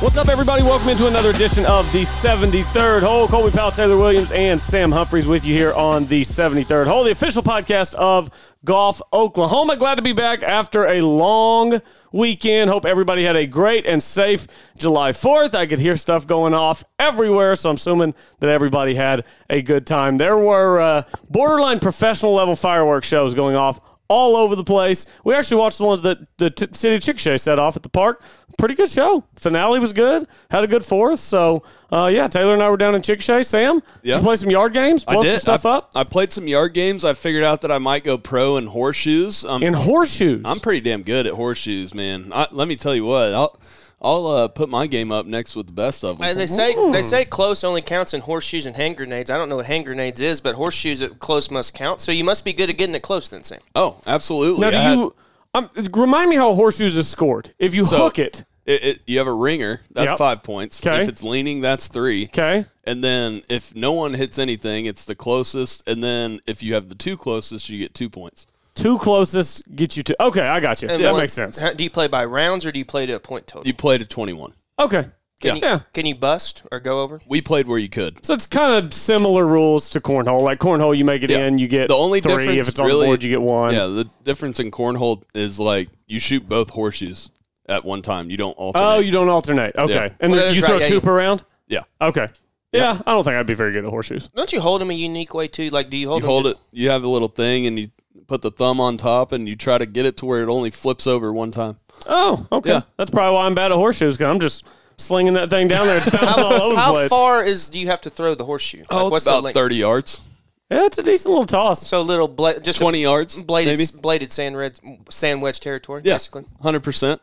What's up, everybody? Welcome into another edition of the 73rd Hole. Colby Powell, Taylor Williams, and Sam Humphreys with you here on the 73rd Hole, the official podcast of Golf Oklahoma. Glad to be back after a long weekend. Hope everybody had a great and safe July 4th. I could hear stuff going off everywhere, so I'm assuming that everybody had a good time. There were uh, borderline professional level fireworks shows going off all over the place. We actually watched the ones that the t- City of Chickasha set off at the park. Pretty good show. Finale was good. Had a good fourth. So, uh, yeah, Taylor and I were down in Chickasha. Sam, did you play some yard games? Blow I some did. stuff I, up? I played some yard games. I figured out that I might go pro in horseshoes. Um, in horseshoes. I'm pretty damn good at horseshoes, man. I, let me tell you what. I'll I'll uh, put my game up next with the best of them. Uh, they say they say close only counts in horseshoes and hand grenades. I don't know what hand grenades is, but horseshoes at close must count. So you must be good at getting it close, then, Sam. oh, absolutely. now, do I had- you um, remind me how horseshoes is scored? If you So- hook it, it, it, you have a ringer. That's Yep. five points. 'Kay. If it's leaning, that's three. okay. And then if no one hits anything, it's the closest. And then if you have the two closest, you get two points. Two closest get you to. Okay, I got you. And that what- makes sense. how- do you play by rounds or do you play to a point total? You play to 21. Okay. can, yeah. you, can you bust or go over? We played where you could. So it's kind of similar rules to cornhole. Like cornhole, you make it Yeah. in, you get The only three. difference If it's on really, the board, you get one. Yeah, the difference in cornhole is like you shoot both horseshoes at one time. You don't alternate. Oh, you don't alternate. Okay. Yeah. And Well, then that you throw right, yeah, two you- per round? yeah. Okay. Yeah, I don't think I'd be very good at horseshoes. Don't you hold them a unique way too? Like, do you hold You them hold to- it. You have a little thing, and you put the thumb on top, and you try to get it to where it only flips over one time. Oh, okay. Yeah. That's probably why I'm bad at horseshoes because I'm just slinging that thing down there. It's bouncing all over the How place. far is do you have to throw the horseshoe? Oh, Like, it's the about length? thirty yards, Yeah, it's a decent little toss. So little bla- just a twenty yards, bladed maybe. bladed sand red sand wedge territory, Yeah, basically. hundred percent.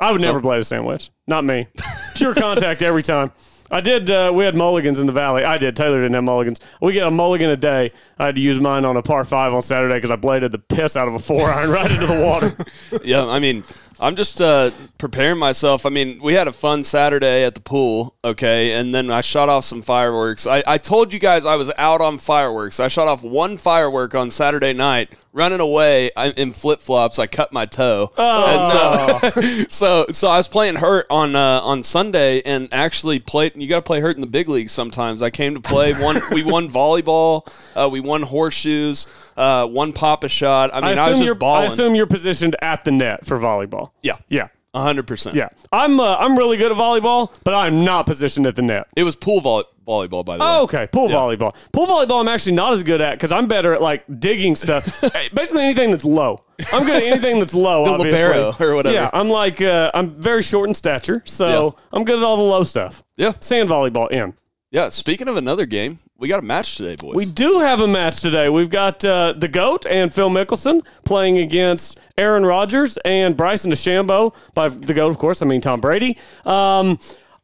I would never blade a sandwich. Not me. Pure contact every time. I did. Uh, we had mulligans in the valley. I did. Taylor didn't have mulligans. We get a mulligan a day. I had to use mine on a par five on Saturday because I bladed the piss out of a four iron right into the water. Yeah, I mean, I'm just uh, preparing myself. I mean, we had a fun Saturday at the pool, okay, and then I shot off some fireworks. I, I told you guys I was out on fireworks. I shot off one firework on Saturday night, running away I, in flip flops. I cut my toe. Oh, And so, so, so I was playing hurt on uh, on Sunday, and actually played. You got to play hurt in the big league sometimes. I came to play. One, we won volleyball. Uh, we won horseshoes. Uh, one pop a shot. I I mean, I, was assume just you're. I assume you're positioned at the net for volleyball. yeah, Yeah. hundred percent. Yeah. I'm. Uh, I'm really good at volleyball, but I'm not positioned at the net. It was pool volley- volleyball, by the way. Oh, okay. Pool volleyball. Pool volleyball, I'm actually not as good at because I'm better at like digging stuff. Basically, anything that's low. I'm good at anything that's low. The obviously. libero or whatever. Yeah, I'm like uh, I'm very short in stature, so I'm good at all the low stuff. Yeah. Sand volleyball in. Yeah. Speaking of another game, we got a match today, boys. We do have a match today. We've got uh, the GOAT and Phil Mickelson playing against Aaron Rodgers and Bryson DeChambeau. By the GOAT, of course, I mean Tom Brady. Um,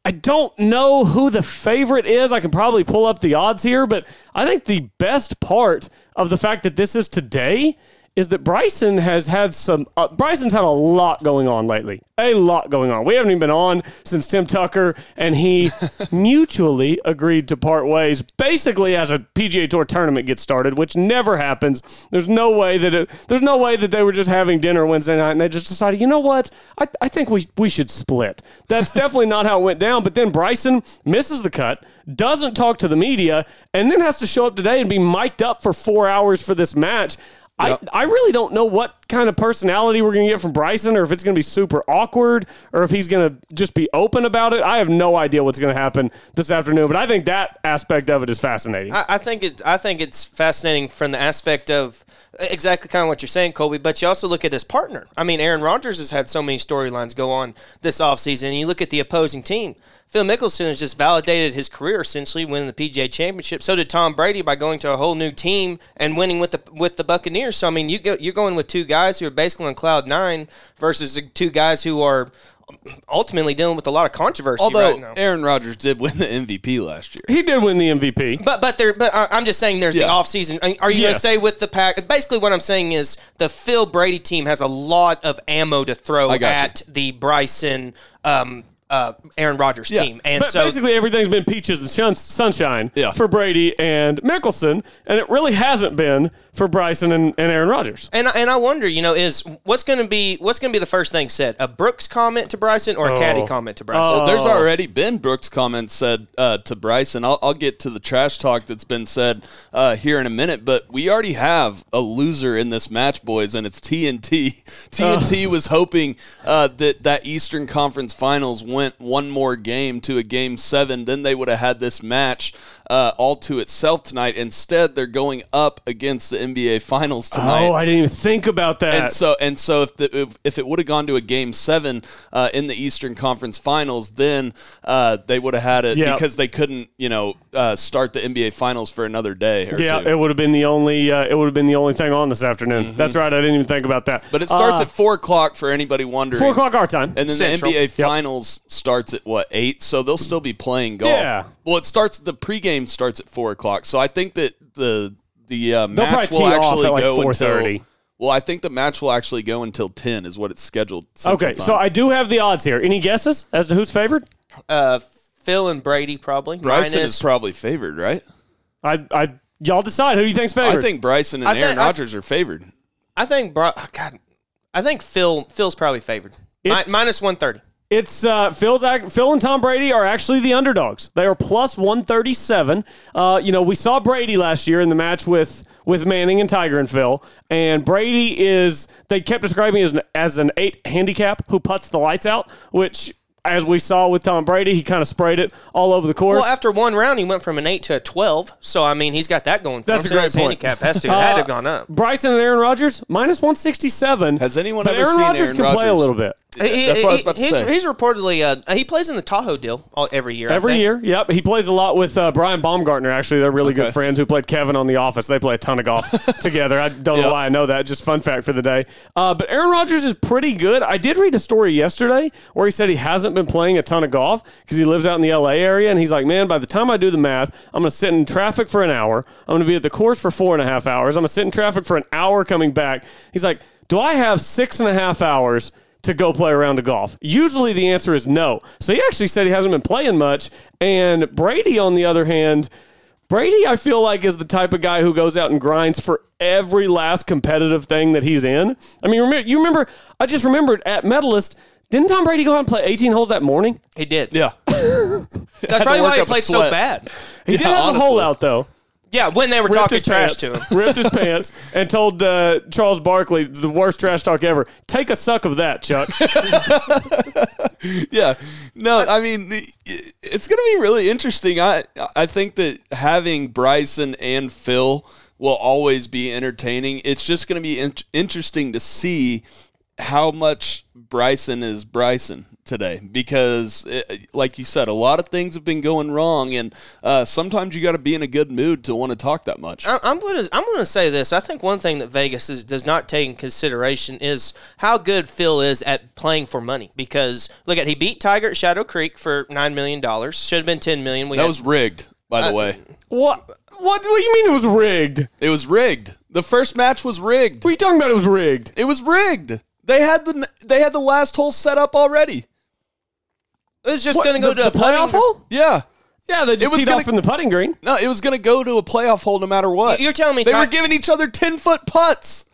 I don't know who the favorite is. I can probably pull up the odds here, but I think the best part of the fact that this is today is that Bryson has had some. Uh, Bryson's had a lot going on lately. A lot going on. We haven't even been on since Tim Tucker and he mutually agreed to part ways, basically as a PGA Tour tournament gets started, which never happens. There's no way that it, there's no way that they were just having dinner Wednesday night and they just decided, you know what, I, I think we we should split. That's definitely not how it went down. But then Bryson misses the cut, doesn't talk to the media, and then has to show up today and be mic'd up for four hours for this match. I, I really don't know what kind of personality we're going to get from Bryson or if it's going to be super awkward or if he's going to just be open about it. I have no idea what's going to happen this afternoon, but I think that aspect of it is fascinating. I, I think it. I think it's fascinating from the aspect of exactly kind of what you're saying, Colby. But you also look at his partner. I mean, Aaron Rodgers has had so many storylines go on this offseason. And you look at the opposing team. Phil Mickelson has just validated his career essentially winning the PGA Championship. So did Tom Brady by going to a whole new team and winning with the with the Buccaneers. So I mean, you go, you're going with two guys who are basically on cloud nine versus the two guys who are ultimately dealing with a lot of controversy Although right now. Aaron Rodgers did win the MVP last year. He did win the MVP. But but there but I- I'm just saying there's the Yeah. off season. Are you going to stay with the pack? Basically, what I'm saying is the Phil Brady team has a lot of ammo to throw I got you. at the Bryson. Um, uh, Aaron Rodgers Yeah. team, and But so basically, everything's been peaches and shun- sunshine Yeah. for Brady and Mickelson, and it really hasn't been for Bryson and, and Aaron Rodgers. And I, and I wonder, you know, is what's going to be what's going to be the first thing said? A Brooks comment to Bryson or a Caddy Oh. comment to Bryson? Oh. There's already been Brooks comments said uh, to Bryson. I'll, I'll get to the trash talk that's been said uh, here in a minute, but we already have a loser in this match, boys, and it's TNT. TNT was hoping uh, that that Eastern Conference Finals went one more game to a game seven, then they would have had this match uh, all to itself tonight. Instead, they're going up against the NBA Finals tonight. Oh, I didn't even think about that. And so and so if the, if, if it would have gone to a game seven uh, in the Eastern Conference Finals, then uh, they would have had it Yeah. because they couldn't you know uh, start the NBA Finals for another day. Or yeah, two. it would have been the only uh, it would have been the only thing on this afternoon. That's right. I didn't even think about that. Mm-hmm. but it starts Uh, at four o'clock for anybody wondering. four o'clock our time. And then Central. the NBA Yep. Finals starts at what eight, so they'll still be playing golf. Yeah. Well, it starts. The pregame starts at four o'clock, so I think that the the uh, match will actually like, go 4:30. until. Well, I think the match will actually go until ten, is what it's scheduled. Central okay, Time. so I do have the odds here. Any guesses as to who's favored? uh, Phil and Brady probably. Bryson Mine is probably favored, right? I, I, y'all decide. Who do you think's favored? I think Bryson and I think- Aaron I- Rodgers are favored. I think Bro- oh, God, I think Phil Phil's probably favored. Mi- minus one thirty. It's uh, Phil's act, Phil and Tom Brady are actually the underdogs. They are plus one thirty seven. Uh, you know, we saw Brady last year in the match with with Manning and Tiger and Phil, and Brady is they kept describing as an, as an eight handicap who puts the lights out, which. As we saw with Tom Brady, he kind of sprayed it all over the course. Well, after one round, he went from an eight to a twelve. So I mean, he's got that going. For That's him. a great his point. handicap has to it had to have Uh, gone up. Bryson and Aaron Rodgers minus one sixty seven. Has anyone but ever Aaron seen Rodgers Aaron can play a little bit He- That's what I was about to he's, say. he's reportedly uh, he plays in the Tahoe deal all, every year. I every think. year. Yep, he plays a lot with uh, Brian Baumgartner. Actually, they're really good friends who played Kevin on The Office. They play a ton of golf together. I don't know why I know that. Just fun fact for the day. Uh, but Aaron Rodgers is pretty good. I did read a story yesterday where he said he hasn't been playing a ton of golf because he lives out in the LA area, and he's like, man, by the time I do the math, I'm going to sit in traffic for an hour. I'm going to be at the course for four and a half hours. I'm going to sit in traffic for an hour coming back. He's like, do I have six and a half hours? To go play around a round of golf? Usually the answer is no. So he actually said he hasn't been playing much. And Brady, on the other hand, Brady, I feel like, is the type of guy who goes out and grinds for every last competitive thing that he's in. I mean, remember, you remember, I just remembered at Medalist, didn't Tom Brady go out and play 18 holes that morning? He did. Yeah. That's probably why he played so bad. He did Yeah, have the honestly. hole out, though. Yeah, when they were Ripped talking his trash pants, to him. ripped his pants, and told uh, Charles Barkley, the worst trash talk ever, take a suck of that, Chuck. Yeah. No, I mean it's going to be really interesting. I I think that having Bryson and Phil will always be entertaining. It's just going to be in- interesting to see how much Bryson is Bryson today because it, like you said a lot of things have been going wrong and uh, sometimes you got to be in a good mood to want to talk that much. I- I'm gonna I'm gonna say this. I think one thing that Vegas is, does not take in consideration is how good Phil is at playing for money. Because look at he beat Tiger at Shadow Creek for nine million dollars. Should have been ten million. We that had- was rigged, by the Uh, way. what? What? What do you mean it was rigged? It was rigged. The first match was rigged. What are you talking about? It was rigged. It was rigged. They had the they had the last hole set up already. It was just What, gonna go the, to the a putting- playoff hole? Yeah. Yeah, they just was teed gonna- off from the putting green. No, it was going to go to a playoff hole no matter what. You're telling me they Ti- were giving each other ten foot putts.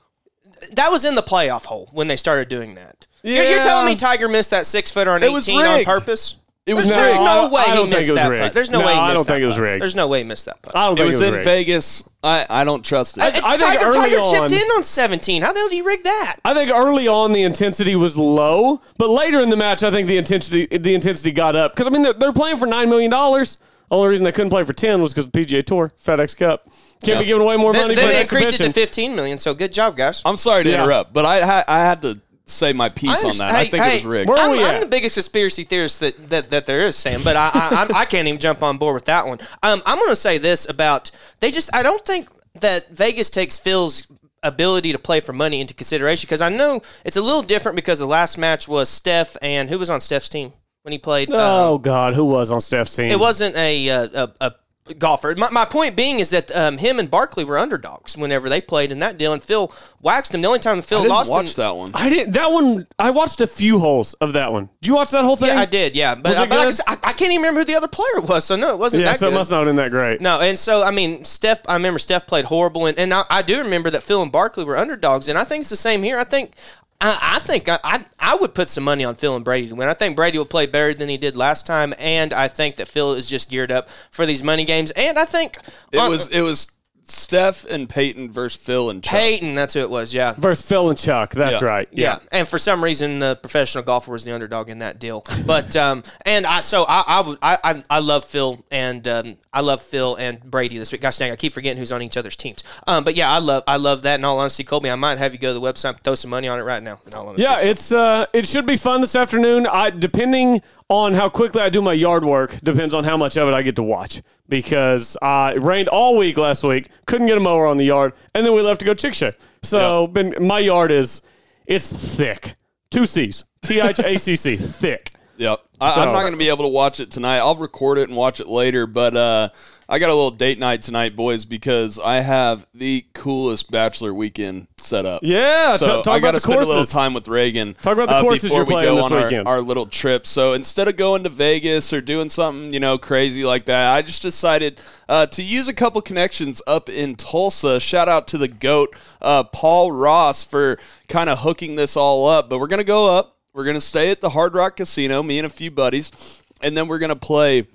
That was in the playoff hole when they started doing that. You're, you're Yeah. telling me Tiger missed that six footer on It was 18 on rigged. purpose? It was There's, rigged. there's No, no way I don't he think missed it was that rigged. putt. There's no, No, way he missed that. I don't that think it was putt. rigged. There's no way he missed that putt. I don't It think was it was in rigged. Vegas. I, I don't trust it. Uh, I think Tiger, early Tiger on- chipped in on 17. How the hell do you rig that? I think early on the intensity was low, but later in the match, I think the intensity the intensity got up because I mean they're, they're playing for nine million dollars. Only reason they couldn't play for ten was because the PGA Tour, FedEx Cup, can't be giving away more Then, money then for an they increased it exhibition. to 15 million. So good job, guys. I'm sorry to Yeah. interrupt, but I ha- I had to say my piece on understand- that. I think hey, it was rigged. Where are I'm, we I'm the biggest conspiracy theorist that, that, that there is, Sam, but I, I, I, I can't even jump on board with that one. Um, I'm going to say this about they just, I don't think that Vegas takes Phil's ability to play for money into consideration because I know it's a little different because the last match was Steph and who was on Steph's team when he played. Oh um, God, who was on Steph's team? it wasn't a, uh, a, a golfer. My, my point being is that um, him and Barkley were underdogs whenever they played in that deal, and Phil waxed him. The only time Phil I didn't lost watch him, that one. I didn't. That one. I watched a few holes of that one. Did you watch that whole thing? Yeah, I did. Yeah, but, uh, but like I, said, I, I can't even remember who the other player was. So no, it wasn't Yeah, that so it good. must not have been that great. No, and so I mean, Steph. I remember Steph played horrible, and, and I, I do remember that Phil and Barkley were underdogs, and I think it's the same here. I think. I, I think I, I I would put some money on Phil and Brady to win. I think Brady will play better than he did last time, and I think that Phil is just geared up for these money games. And I think It on- was it was Steph and Peyton versus Phil and Chuck. Peyton. That's who it was. Yeah. Versus Phil and Chuck. That's Yeah. right. Yeah. and for some reason, the professional golfer was the underdog in that deal. But um, and I so I I, would- I I I love Phil and um, I love Phil and Brady this week. Gosh dang, I keep forgetting who's on each other's teams. Um, but yeah, I love I love that. In all honesty, Colby, I might have you go to the website and throw some money on it right now. In all honesty. Yeah, it's uh, it should be fun this afternoon. I depending on how quickly I do my yard work depends on how much of it I get to watch because uh, it rained all week last week. Couldn't get a mower on the yard, and then we left to go Chickasha. So been my yard is it's thick. Two C's. T H A C C. Thick. Yep. I, So- I'm not going to be able to watch it tonight. I'll record it and watch it later. But uh, I got a little date night tonight, boys, because I have the coolest bachelor weekend set up. Yeah, So t- I got to spend a little time with Reagan. Talk about the uh, courses before you're we playing go this on our, our little trip. So instead of going to Vegas or doing something you know crazy like that, I just decided uh, to use a couple connections up in Tulsa. Shout out to the goat uh, Paul Ross for kind of hooking this all up. But we're gonna go up. We're gonna stay at the Hard Rock Casino, me and a few buddies, and then we're gonna play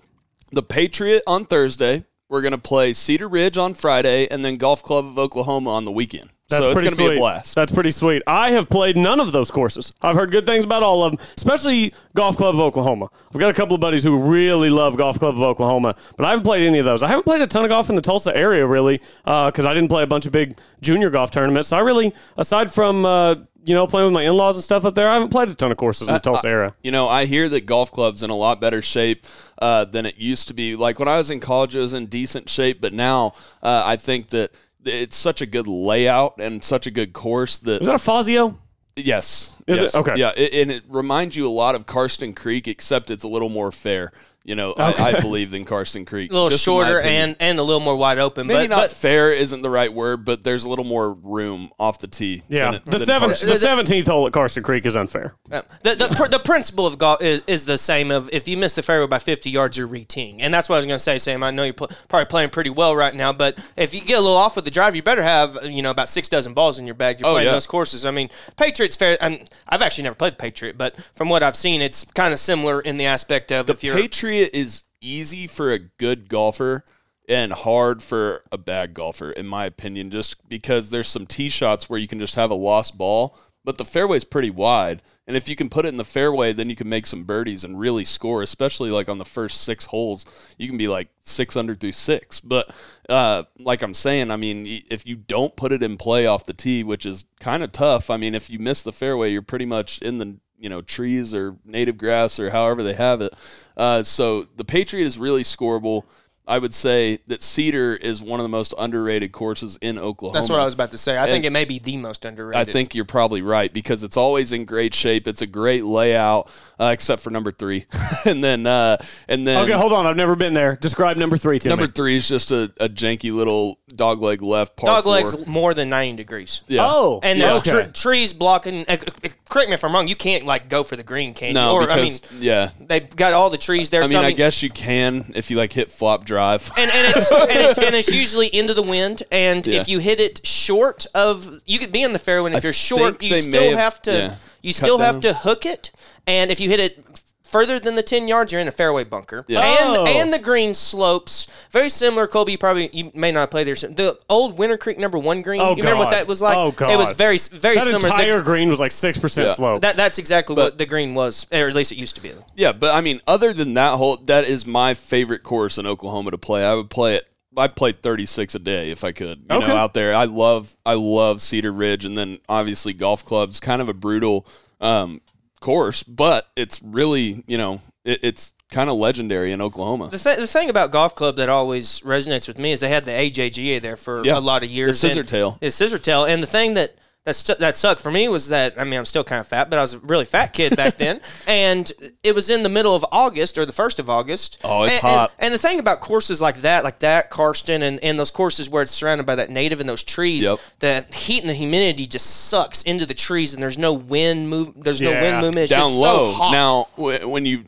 the Patriot on Thursday. We're gonna play Cedar Ridge on Friday, and then Golf Club of Oklahoma on the weekend. That's so it's pretty gonna sweet. be a blast. That's pretty sweet. I have played none of those courses. I've heard good things about all of them, especially Golf Club of Oklahoma. I've got a couple of buddies who really love Golf Club of Oklahoma, but I haven't played any of those. I haven't played a ton of golf in the Tulsa area really, because I didn't play a bunch of big junior golf tournaments. So I really, aside from uh, you know playing with my in-laws and stuff up there, I haven't played a ton of courses in the Tulsa area. You know, I hear that golf club's in a lot better shape uh, than it used to be. Like when I was in college, it was in decent shape, but now uh, I think that it's such a good layout and such a good course that Is that a Fazio? yes, Is it? Okay. yeah, it, and it reminds you a lot of Karsten Creek, except it's a little more fair. You know, I, I believe than Karsten Creek, a little just shorter and and a little more wide open. Maybe but, not but fair isn't the right word, but there's a little more room off the tee. Yeah, than it- the than seven, Karsten. the seventeenth hole at Karsten Creek is unfair. Yeah. The, the, pr- the principle of golf is, is the same of if you miss the fairway by 50 yards, you're reteeing. And that's what I was going to say, Sam. I know you're pl- probably playing pretty well right now, but if you get a little off with the drive, you better have, you know, about six dozen balls in your bag. You're Oh, playing yeah. those courses. I mean, Patriots fair. i I've actually never played Patriot, but from what I've seen, it's kind of similar in the aspect of if you're. Patriot is easy for a good golfer and hard for a bad golfer, in my opinion, just because there's some tee shots where you can just have a lost ball, but the fairway's pretty wide. And if you can put it in the fairway, then you can make some birdies and really score, especially like on the first six holes. You can be like six under through six. But uh, like I'm saying, I mean, if you don't put it in play off the tee, which is kind of tough, I mean, if you miss the fairway, you're pretty much in the you know trees or native grass or however they have it. Uh, so the Patriot is really scoreable. I would say that Cedar is one of the most underrated courses in Oklahoma. that's what I was about to say. I think it may be the most underrated. I think you're probably right because it's always in great shape. It's a great layout, uh, except for number three, and then uh, and then Okay, hold on. I've never been there. Describe number three to number me. three is just a, a janky little dogleg left par Dog four. legs more than 90 degrees. Yeah. Oh, And yeah. there's okay. tr- trees blocking. Uh, uh, correct me if I'm wrong. You can't like go for the green, can you? No, or I mean, because yeah. they've got all the trees there. I so, mean, I guess you can if you like hit flop drive. and, and it's and it's and it's usually into the wind. And Yeah. if you hit it short of, you could be in the fairway. And if I you're short, you still have, have- to yeah, you still have down. to hook it. And if you hit it further than the ten yards, you're in a fairway bunker. Yeah. And Oh. and the green slopes very similar. Colby, you probably you may not play there. The old Winter Creek number one green. Oh, you remember what that was like? Oh, God. It was very very That similar. The- entire green was like six percent Yeah. slope. that that's exactly But- what the green was, or at least it used to be. Yeah, but I mean, other than that whole, that is my favorite course in Oklahoma to play. I would play it. I played 36 a day if I could. You Okay. know, out there, I love, I love Cedar Ridge, and then obviously golf clubs. Kind of a brutal um, course, but it's really, you know, it, it's kind of legendary in Oklahoma. The, th- the thing about golf club that always resonates with me is they had the AJGA there for Yeah. a lot of years. The scissor tail. It's scissor tail, and the thing that that stu- that sucked for me was that I mean I'm still kind of fat, but I was a really fat kid back then, and it was in the middle of August or the first of August. Oh, it's and, hot. And, and the thing about courses like that, like that Karsten, and, and those courses where it's surrounded by that native and those trees, Yep. the heat and the humidity just sucks into the trees, and there's no wind move. There's no wind movement. It's Down just low. So hot. Now, w- when you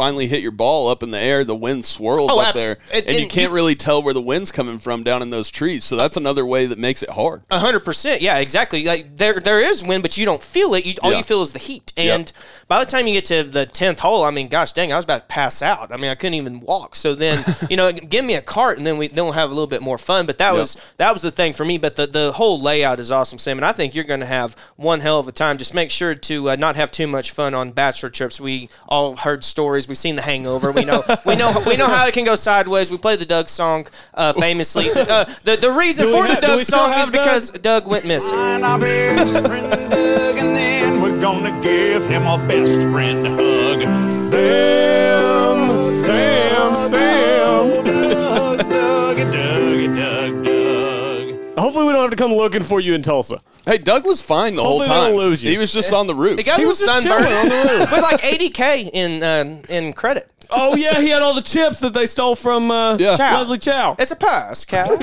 finally hit your ball up in the air, the wind swirls Oh, up there, and- and, you can't really tell where the wind's coming from down in those trees. So that's another way that makes it hard. A hundred percent, yeah, exactly. Like there, there is wind, but you don't feel it. You, all Yeah. you feel is the heat. And by the time you get to the tenth hole, I mean, gosh dang, I was about to pass out. I mean, I couldn't even walk. So then, you know, give me a cart, and then we then we'll have a little bit more fun. But that was that was the thing for me. But the the whole layout is awesome, Sam, and I think you're going to have one hell of a time. Just make sure to uh, not have too much fun on bachelor trips. We all heard stories. We've seen The Hangover. We know we know we know how it can go sideways. We played the Doug song uh, famously. Uh, the the reason Do we for the Doug song is Doug? because Doug went missing. Find our best friend Doug, and then we're gonna give him a best friend hug. Sam, Sam, Sam. Hopefully, we don't have to come looking for you in Tulsa. Hey, Doug was fine the Hopefully they whole don't time. lose you. He was just on the roof. He got a He little was just sunburn chilling on the roof. with like 80k in uh, in credit. Oh yeah, he had all the chips that they stole from uh, Yeah. Chow. Leslie Chow. It's a pass, Cal.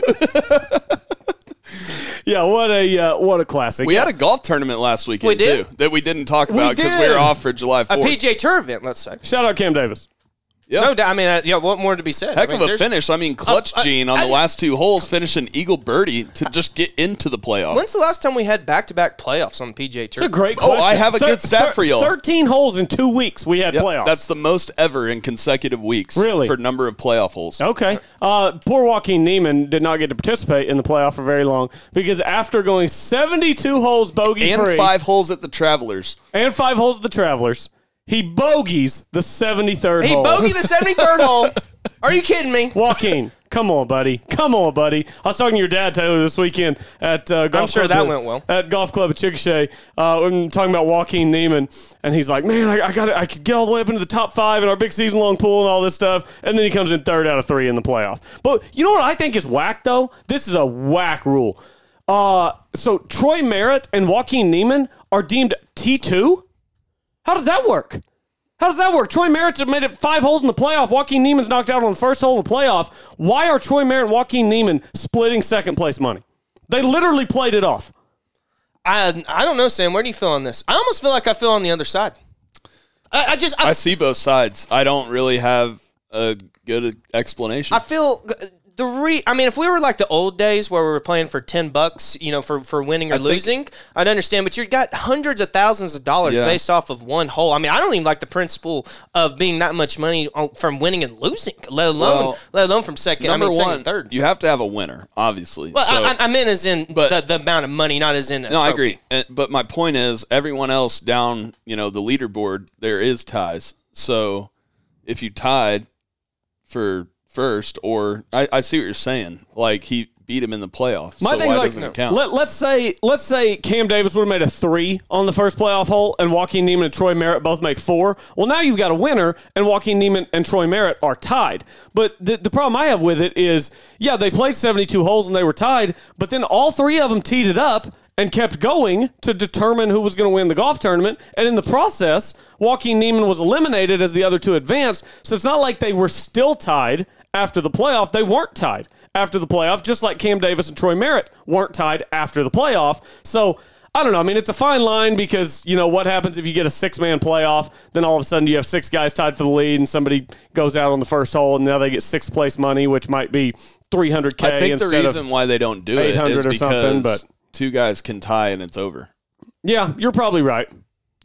Yeah, what a uh, what a classic. we had a golf tournament last weekend We did? too that we didn't talk about because we did. were off for July a 4th. PGA Tour event, let's say. shout out Cam Davis. Yep. No doubt. I mean, uh, yeah. What more to be said? Heck I mean, of a finish. I mean, Clutch Uh, uh, Gene on the I- last two holes finishing eagle birdie to just get into the playoffs. When's the last time we had back-to-back playoffs on the PGA Tour? It's a great. Oh, I have a good stat for y'all. Thirteen holes in two weeks. We had Yep, playoffs. That's the most ever in consecutive weeks. Really? For number of playoff holes. Okay. Uh, poor Joaquin Niemann did not get to participate in the playoff for very long because after going 72 holes bogey And free five holes at the Travelers. and five holes at the Travelers, he bogeys the 73rd hole. he hole. bogeyed the 73rd hole. Are you kidding me? Joaquin, come on, buddy. Come on, buddy. I was talking to your dad, Taylor, this weekend at uh, golf sure club that at- went well. At Golf Club at Chickasha. Uh, I'm talking about Joaquin Niemann, and he's like, man, I, I got I could get all the way up into the top five in our big season long pool and all this stuff. And then he comes in third out of three in the playoff. But you know what I think is whack, though? This is a whack rule. Uh, so Troy Merritt and Joaquin Niemann are deemed T2? How does that work? How does that work? Troy Merritt's made it five holes in the playoff. Joaquin Niemann's knocked out on the first hole of the playoff. Why are Troy Merritt and Joaquin Niemann splitting second place money? They literally played it off. I I don't know, Sam. Where do you feel on this? I almost feel like I feel on the other side. I, I just I, I see both sides. I don't really have a good explanation. I feel the re. I mean, if we were like the old days where we were playing for ten bucks, you know, for for winning or I think- losing, I'd understand. But you got hundreds of thousands of dollars Yeah. based off of one hole. I mean, I don't even like the principle of being that much money on, from winning and losing, let alone Well, let alone from second. Number I mean, second one, and third. you have to have a winner, obviously. well, So- I, I- I meant as in But- the, the amount of money, not as in. No, I agree. But my point is, everyone else down, you know, the leaderboard, there is ties. So if you tied for first, or I, I see what you're saying. Like he beat him in the playoffs. My so thing's like, doesn't it count? let, let's say let's say Cam Davis would have made a three on the first playoff hole, and Joaquin Niemann and Troy Merritt both make four. Well, now you've got a winner, and Joaquin Niemann and Troy Merritt are tied. But the, the problem I have with it is, yeah, they played 72 holes and they were tied, but then all three of them teed it up and kept going to determine who was going to win the golf tournament. And in the process, Joaquin Niemann was eliminated as the other two advanced. So it's not like they were still tied after the playoff. They weren't tied after the playoff, just like Cam Davis and Troy Merritt weren't tied after the playoff. So I don't know. I mean, it's a fine line because, you know, what happens if you get a six man playoff? Then all of a sudden you have six guys tied for the lead and somebody goes out on the first hole and now they get sixth place money, which might be 300K I think the reason why they don't do it 800 or because something, but- two guys can tie and it's over. Yeah, you're probably right.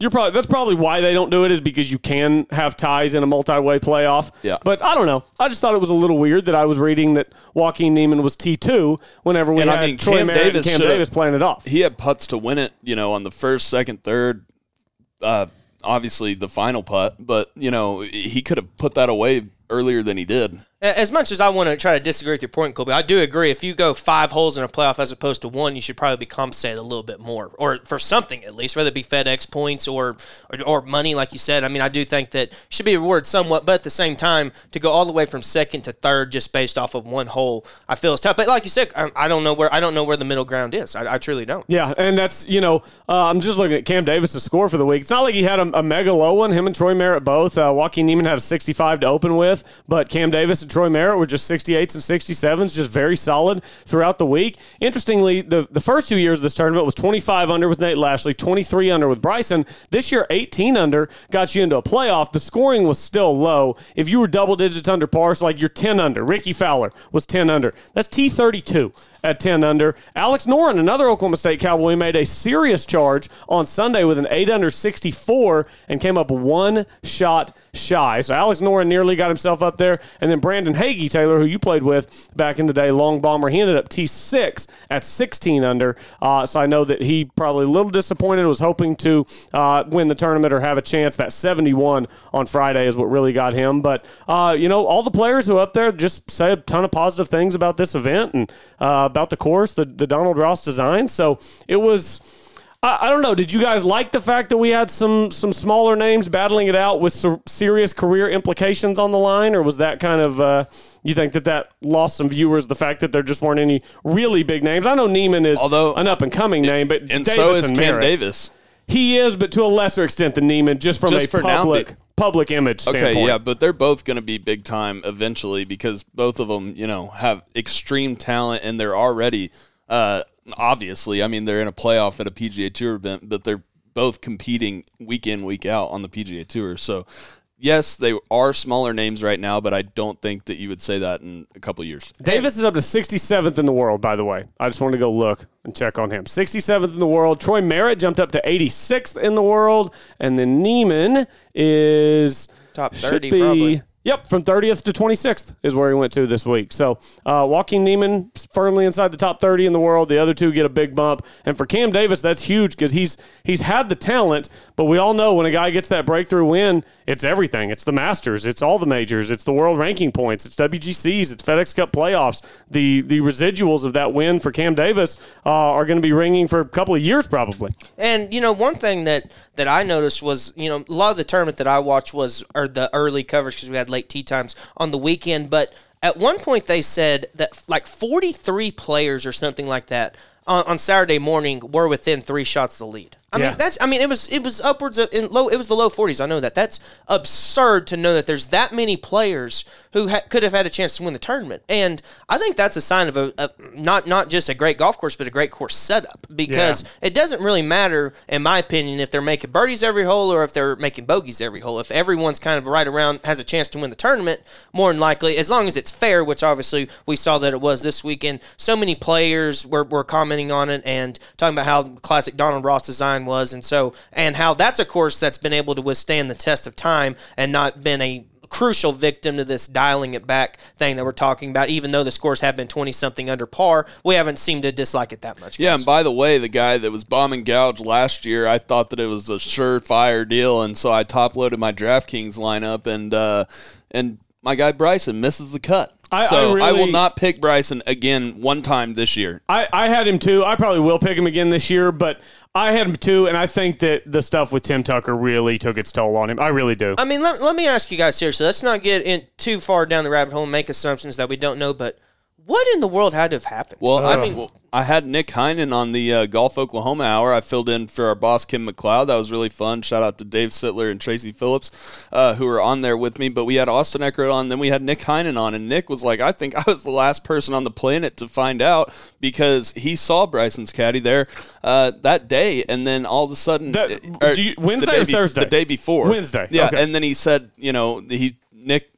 You're probably that's probably why they don't do it is because you can have ties in a multi-way playoff. Yeah. But I don't know. I just thought it was a little weird that I was reading that Joaquin Niemann was T two whenever we And had I mean, Troy Cam Merritt Davis and Cam Davis playing it off. He had putts to win it, you know, on the first, second, third. Uh, obviously the final putt, but you know he could have put that away earlier than he did. As much as I want to try to disagree with your point, Colby, I do agree. If you go five holes in a playoff as opposed to one, you should probably be compensated a little bit more, or for something at least, whether it be FedEx points or, or or money, like you said. I mean, I do think that should be rewarded somewhat, but at the same time, to go all the way from second to third just based off of one hole, I feel is tough. But like you said, I, I don't know where I don't know where the middle ground is. I, I truly don't. Yeah, and that's you know uh, I'm just looking at Cam Davis' score for the week. It's not like he had a, a mega low one. Him and Troy Merritt both. Uh, Joaquin Niemann had a 65 to open with, but Cam Davis Troy Merritt were just 68s and 67s, just very solid throughout the week. Interestingly, the the first two years of this tournament was 25 under with Nate Lashley, 23 under with Bryson. This year, 18 under got you into a playoff. The scoring was still low. If you were double digits under par, so like you're 10 under. Rickie Fowler was 10 under. That's T32 at 10 under. Alex Noren, another Oklahoma State Cowboy, made a serious charge on Sunday with an 8 under 64 and came up one shot shy. So Alex Noren nearly got himself up there. And then Brandon Hagy, Taylor, who you played with back in the day, long bomber, he ended up T6 at 16 under. Uh, so I know that he probably a little disappointed, was hoping to uh, win the tournament or have a chance. That 71 on Friday is what really got him. But, uh, you know, all the players who up there just say a ton of positive things about this event and uh, about the course, the, the Donald Ross design. So it was. I, don't know. Did you guys like the fact that we had some some smaller names battling it out with ser- serious career implications on the line, or was that kind of uh, you think that that lost some viewers? The fact that there just weren't any really big names. I know Niemann is Although- an up and coming name, but And Davis so is and Cam Davis. He is, but to a lesser extent than Niemann, just from Just a for now, public image standpoint. Okay, yeah, but they're both going to be big time eventually because both of them, you know, have extreme talent and they're already, uh, obviously, I mean, they're in a playoff at a PGA Tour event, but they're both competing week in, week out on the PGA Tour. So, yes, they are smaller names right now, but I don't think that you would say that in a couple years. Davis is up to 67th in the world, by the way. I just wanted to go look and check on him. 67th in the world. Troy Merritt jumped up to 86th in the world. And then Niemann is. Top should 30 be- probably. Yep, from 30th to 26th is where he went to this week. So, uh, Joaquin Niemann firmly inside the top 30 in the world. The other two get a big bump, and for Cam Davis, that's huge because he's he's had the talent. But we all know when a guy gets that breakthrough win, it's everything. It's the Masters, it's all the majors, it's the world ranking points, it's WGCs, it's FedEx Cup playoffs. The the residuals of that win for Cam Davis uh, are going to be ringing for a couple of years probably. And you know, one thing that that I noticed was, you know, a lot of the tournament that I watched was or the early coverage because we had late tea times on the weekend. But at one point, they said that like 43 players or something like that on, on Saturday morning were within three shots of the lead. I Yeah. mean, that's. I mean, it was it was upwards of in low. It was the low 40s. I know that. That's absurd to know that there's that many players who ha- could have had a chance to win the tournament. And I think that's a sign of a, a not not just a great golf course, but a great course setup because it doesn't really matter, in my opinion, if they're making birdies every hole or if they're making bogeys every hole. If everyone's kind of right around has a chance to win the tournament, more than likely, as long as it's fair, which obviously we saw that it was this weekend. So many players were, were commenting on it and talking about how classic Donald Ross design was, and so and how that's a course that's been able to withstand the test of time and not been a crucial victim to this dialing it back thing that we're talking about. Even though the scores have been twenty something under par, we haven't seemed to dislike it that much. Yeah, guys. and by the way, the guy that was bombing gouge last year, I thought that it was a surefire deal, and so I top loaded my DraftKings lineup, and uh, and my guy Bryson misses the cut. I- so I I, will not pick Bryson again one time this year. I, I had him too. I probably will pick him again this year, but I had him too, and I think that the stuff with Tim Tucker really took its toll on him. I really do. I mean, let, let me ask you guys seriously. Let's not get in too far down the rabbit hole and make assumptions that we don't know. But what in the world had to have happened? Well, I I mean, mean, I had Nick Heinen on the uh, Golf Oklahoma Hour. I filled in for our boss Ken MacLeod. That was really fun. Shout out to Dave Sittler and Tracy Phillips, uh, who were on there with me. But we had Austin Eckroat on. Then we had Nick Heinen on, and Nick was like, "I think I was the last person on the planet to find out because he saw Bryson's caddy there uh, that day, and then all of a sudden, That- do you- Wednesday day or Thursday? The day before, Wednesday, Yeah, okay. and then he said, you know, he Nick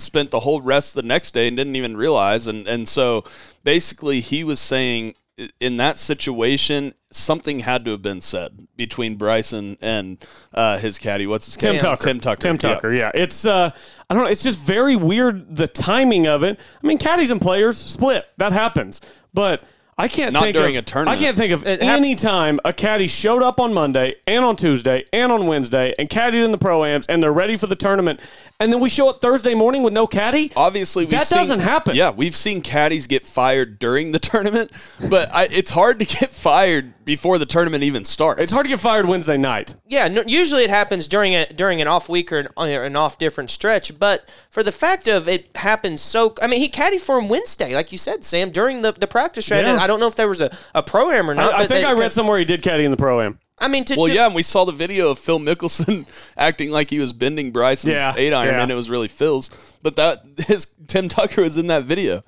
spent the whole rest of the next day and didn't even realize and and so basically he was saying in that situation something had to have been said between Bryson and uh, his caddy what's his Tim name? Tucker. Tim Tucker Tim yeah. Tucker. Yeah. It's uh I don't know, it's just very weird the timing of it. I mean, caddies and players split. That happens. But I can't Not think during of, a tournament. I can't think of It hap- any time a caddy showed up on Monday and on Tuesday and on Wednesday and caddied in the pro ams and they're ready for the tournament and then we show up Thursday morning with no caddy. Obviously, we've that seen- doesn't happen. Yeah, we've seen caddies get fired during the tournament, but I, it's hard to get fired before the tournament even starts. It's hard to get fired Wednesday night. Yeah, no, usually it happens during a during an off week or an, or an off different stretch. But for the fact of it happens so, I mean, he caddied for him Wednesday, like you said, Sam, during the, the practice round. Yeah. I don't know if there was a, a pro am or not. I, I but think they- I read somewhere he did caddy in the pro am. I mean, to, Well, to- yeah, and we saw the video of Phil Mickelson acting like he was bending Bryson's Yeah, eight iron, yeah. and it was really Phil's. But that his Tim Tucker was in that video.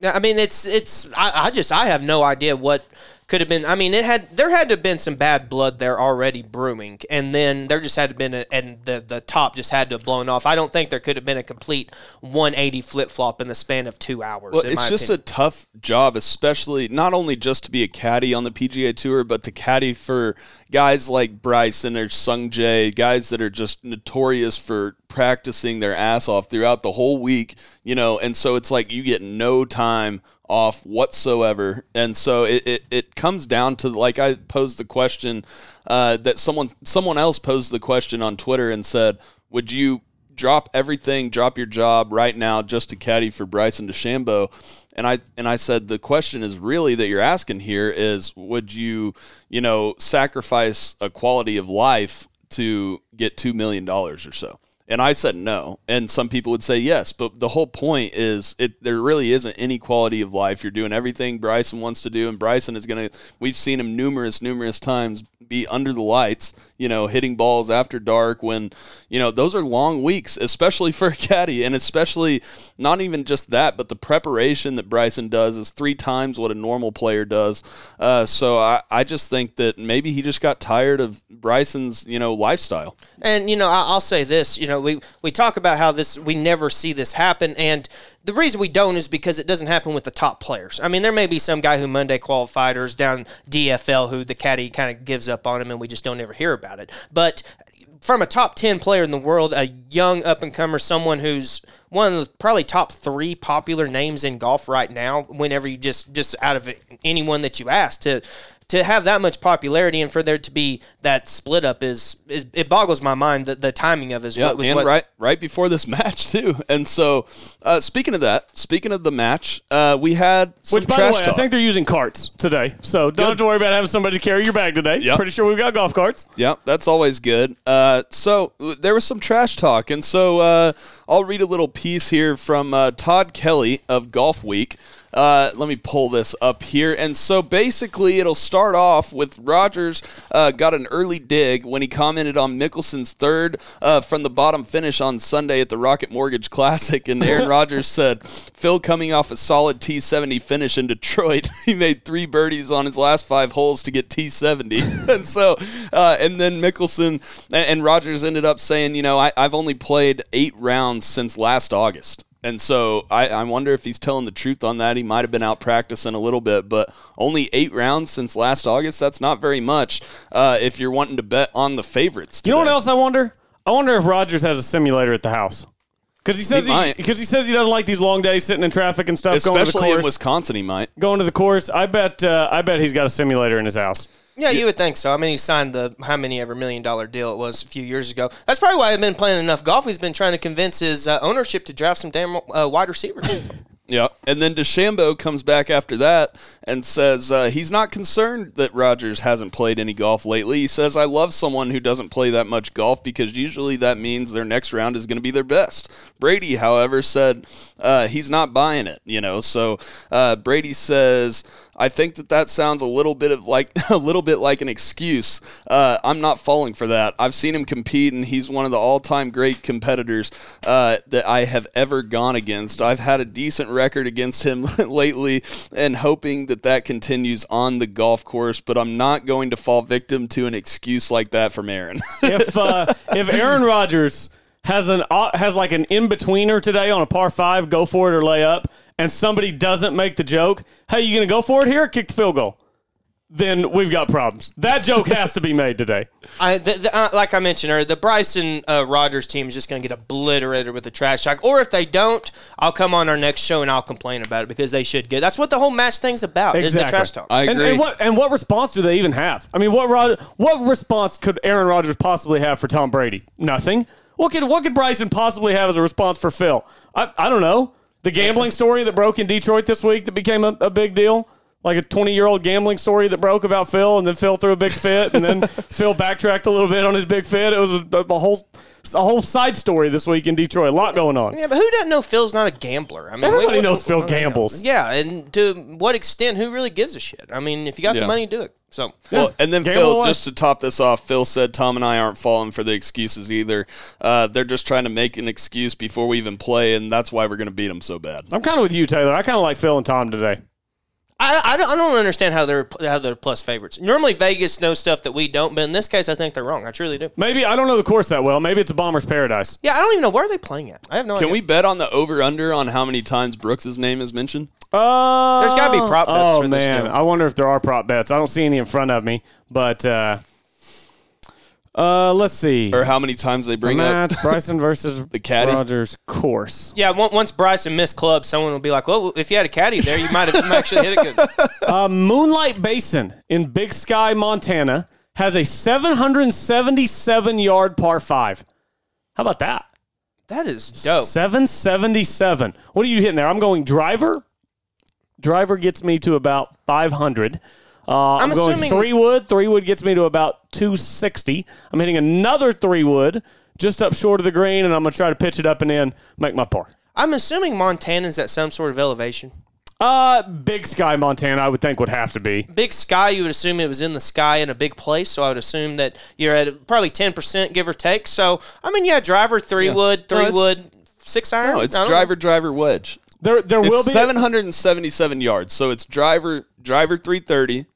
Yeah, I mean, it's it's. I, I just I have no idea what could have been. I mean, it had there had to have been some bad blood there already brewing, and then there just had to have been a, and the the top just had to have blown off. I don't think there could have been a complete 180 flip flop in the span of two hours. Well, it's just opinion. a tough job, especially not only just to be a caddy on the PGA Tour, but to caddy for guys like Bryson or Sung Jae, guys that are just notorious for practicing their ass off throughout the whole week, you know, and so it's like you get no time off whatsoever. And so it, it, it comes down to like I posed the question uh, that someone someone else posed the question on Twitter and said, Would you drop everything, drop your job right now just to caddy for Bryson DeChambeau. And I and I said the question is really that you're asking here is would you, you know, sacrifice a quality of life to get 2 million dollars or so? And I said no. And some people would say yes, but the whole point is it there really isn't any quality of life. You're doing everything Bryson wants to do and Bryson is to we've seen him numerous numerous times be under the lights, you know, hitting balls after dark when, you know, those are long weeks, especially for a caddy and especially not even just that, but the preparation that Bryson does is three times what a normal player does. Uh, so I, I just think that maybe he just got tired of Bryson's, you know, lifestyle. And you know, I'll say this. You know, we we talk about how this we never see this happen, and the reason we don't is because it doesn't happen with the top players. I mean, there may be some guy who Monday is down DFL who the caddy kind of gives up on him, and we just don't ever hear about it. But from a top 10 player in the world, a young up and comer, someone who's one of the probably top three popular names in golf right now, whenever you just, just out of anyone that you ask to, to have that much popularity and for there to be that split up is, is it boggles my mind that the timing of it is Yeah, what was and what, right right before this match too. And so, uh, speaking of that, speaking of the match, uh, we had some Which, by trash the way, talk. I think they're using carts today. So don't have to worry about having somebody to carry your bag today. Yep. Pretty sure we've got golf carts. Yeah, that's always good. Uh, so there was some trash talk, and so uh, I'll read a little piece here from uh, Todd Kelly of Golfweek. Uh, let me pull this up here. And so basically, it'll start off with Rodgers uh, got an early dig when he commented on Mickelson's third uh, from the bottom finish on Sunday at the Rocket Mortgage Classic. And Aaron Rodgers said, Phil coming off a solid T70 finish in Detroit. he made three birdies on his last five holes to get T70. and so, uh, and then Mickelson and, and Rodgers ended up saying, you know, I, I've only played eight rounds since last August. And so I, I wonder if he's telling the truth on that. He might have been out practicing a little bit, but only eight rounds since last August. That's not very much uh, if you're wanting to bet on the favorites. You know what else I wonder? I wonder if Rodgers has a simulator at the house. Because he says He he, because he says he doesn't like these long days sitting in traffic and stuff. going to the Especially in course, Wisconsin, he might. going to the course. I bet. Uh, I bet he's got a simulator in his house. Yeah, you would think so. I mean, he signed the how many ever million dollar deal it was a few years ago. That's probably why I've been playing enough golf. He's been trying to convince his uh, ownership to draft some damn uh, wide receivers. Yeah, and then DeChambeau comes back after that and says uh, he's not concerned that Rodgers hasn't played any golf lately. He says, "I love someone who doesn't play that much golf because usually that means their next round is going to be their best." Brady, however, said uh, he's not buying it. You know, so uh, Brady says, "I think that that sounds a little bit of like a little bit like an excuse. Uh, I'm not falling for that. I've seen him compete, and he's one of the all-time great competitors uh, that I have ever gone against. I've had a decent record against him lately, and hoping that that continues on the golf course. But I'm not going to fall victim to an excuse like that from Aaron. If uh, if Aaron Rodgers has an uh, has like an in betweener today on a par five, go for it or lay up, and somebody doesn't make the joke, hey, you gonna go for it here? Kick the field goal. Then we've got problems. That joke has to be made today. I, the, the, uh, like I mentioned earlier, the Bryson uh, Rodgers team is just going to get obliterated with the trash talk. Or if they don't, I'll come on our next show and I'll complain about it because they should get. That's what the whole match thing's about. Is the trash talk. I And, agree. and what and what response do they even have? I mean, what Rod, what response could Aaron Rodgers possibly have for Tom Brady? Nothing. What could what could Bryson possibly have as a response for Phil? I, I don't know. The gambling story that broke in Detroit this week that became a, a big deal. Like a 20 year old gambling story that broke about Phil, and then Phil threw a big fit, and then Phil backtracked a little bit on his big fit. It was a, a whole a whole side story this week in Detroit. A lot going on. Yeah, but who doesn't know Phil's not a gambler? I mean, Everybody we- knows Phil gambles. Yeah, and to what extent? Who really gives a shit? I mean, if you got Yeah. the money, do it. So Well, and then Gamble Phil, away. just to top this off, Phil said Tom and I aren't falling for the excuses either. Uh, they're just trying to make an excuse before we even play, and that's why we're going to beat them so bad. I'm kind of with you, Taylor. I kind of like Phil and Tom today. I, I, don't, I don't understand how they're how they're plus favorites. Normally Vegas knows stuff that we don't, but in this case, I think they're wrong. I truly do. Maybe I don't know the course that well. Maybe it's a bomber's paradise. Yeah, I don't even know where are they playing at. I have no Can idea. we bet on the over under on how many times Brooks' name is mentioned? Uh, There's gotta be prop bets Oh for this man. I wonder if there are prop bets. I don't see any in front of me, but uh, uh, let's see. Or how many times they bring up? Bryson versus The caddy? Rodgers course. Yeah, on- once Bryson missed club, someone will be like, "Well, if you had a caddy there, you might have actually hit it good." Uh, Moonlight Basin in Big Sky, Montana, has a 777 yard par five. How about that? That is dope. 777. What are you hitting there? I'm going driver. Driver gets me to about 500. Uh, I'm, I'm going assuming- three wood. Three wood gets me to about 260. I'm hitting another three wood just up short of the green, and I'm going to try to pitch it up and in, make my par. I'm assuming Montana's at some sort of elevation. Uh, Big Sky, Montana, I would think would have to be. Big sky, you would assume it was in the sky in a big place, so I would assume that you're at probably 10% give or take. So, I mean, yeah, driver, three wood, three it's- wood, six iron. No, it's I don't driver, driver, wedge. There, there will be 777 yards. So it's driver, driver 330,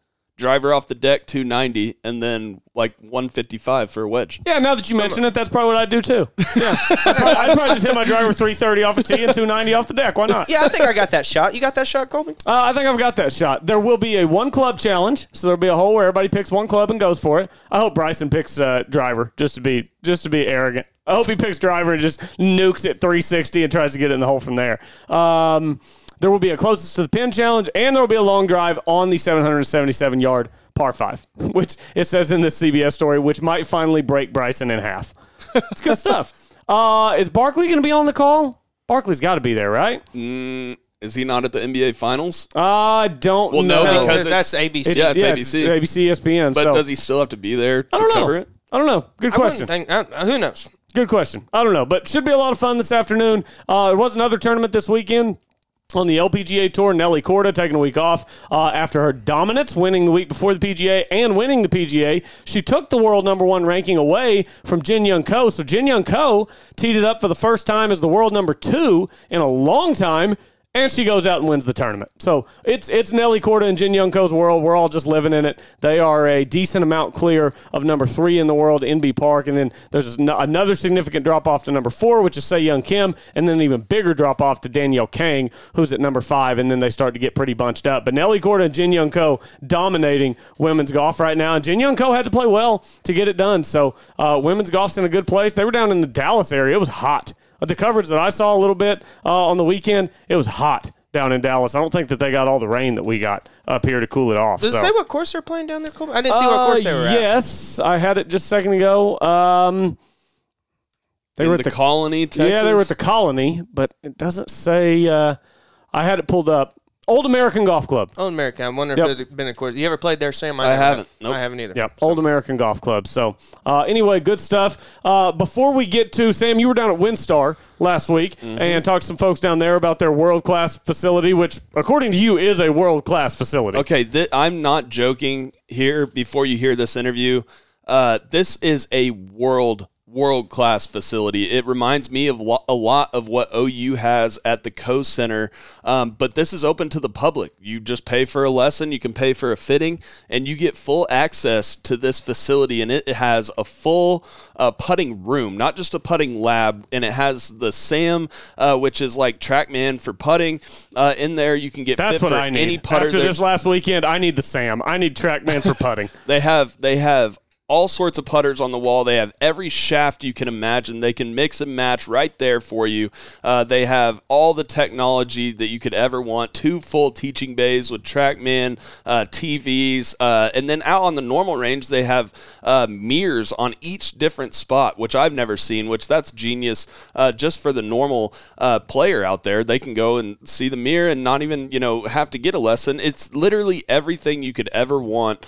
driver off the deck 290, and then like 155 for a wedge. Yeah, now that you mention it, that's probably what I'd do too. Yeah, I'd probably, I'd probably just hit my driver 330 off a tee and 290 off the deck. Why not? Yeah, I think I got that shot. You got that shot, Colby? Uh, I think I've got that shot. There will be a one club challenge, so there'll be a hole where everybody picks one club and goes for it. I hope Bryson picks uh, driver just to be just to be arrogant. I hope he picks driver and just nukes it 360 and tries to get it in the hole from there. Um, there will be a closest to the pin challenge, and there will be a long drive on the 777 yard par five, which it says in this CBS story, which might finally break Bryson in half. It's good stuff. Uh, is Barkley going to be on the call? Barkley's got to be there, right? Is he not at the NBA Finals? I don't Well, know. no, No, because that's it's- ABC. Yeah, it's ABC. ABC, ESPN. But so. does he still have to be there to I don't cover know. it? I don't know. Good I question. wouldn't think. Uh, who knows? Good question. I don't know, but should be a lot of fun this afternoon. Uh, there was another tournament this weekend. On the LPGA Tour, Nelly Korda taking a week off uh, after her dominance, winning the week before the PGA and winning the PGA. She took the world number one ranking away from Jin Young Ko. So Jin Young Ko teed it up for the first time as the world number two in a long time, and she goes out and wins the tournament. So it's it's Nelly Korda and Jin Young Ko's world. We're all just living in it. They are a decent amount clear of number three in the world, Inbee Park, and then there's another significant drop off to number four, which is Sei Young Kim, and then an even bigger drop off to Danielle Kang, who's at number five, and then they start to get pretty bunched up. But Nelly Korda and Jin Young Ko dominating women's golf right now, and Jin Young Ko had to play well to get it done. So uh, women's golf's in a good place. They were down in the Dallas area. It was hot. Uh, The coverage that I saw a little bit uh, on the weekend, it was hot down in Dallas. I don't think that they got all the rain that we got up here to cool it off. Does so. it say what course they're playing down there, Colby? I didn't see what course they were Uh, at. Yes, I had it just a second ago. Um, they In were the, at the Colony, Texas. yeah, they were at the Colony, but it doesn't say. Uh, I had it pulled up. Old American Golf Club. Old American. I wonder Yep. if there's been a course. You ever played there, Sam? I never haven't. have. Nope. I haven't either. Yep, Old American Golf Club. So, uh, anyway, good stuff. Uh, before we get to Sam, you were down at WinStar last week Mm-hmm. and talked to some folks down there about their world class facility, which, according to you, is a world class facility. Okay, th- I'm not joking here. Before you hear this interview, uh, this is a world world class facility. It reminds me of lo- a lot of what OU has at the Co Center, um, but this is open to the public. You just pay for a lesson, you can pay for a fitting, and you get full access to this facility. And it has a full uh, putting room, not just a putting lab, and it has the SAM, uh, which is like TrackMan for putting. Uh, in there, you can get That's what I need. any putter. After There's- this last weekend, I need the Sam. I need TrackMan for putting. they have they have all sorts of putters on the wall. They have every shaft you can imagine. They can mix and match right there for you. Uh, they have all the technology that you could ever want. Two full teaching bays with TrackMan, uh, TVs, uh, and then out on the normal range they have uh, mirrors on each different spot, which I've never seen. Which that's genius. Uh, just for the normal uh, player out there, they can go and see the mirror and not even you know have to get a lesson. It's literally everything you could ever want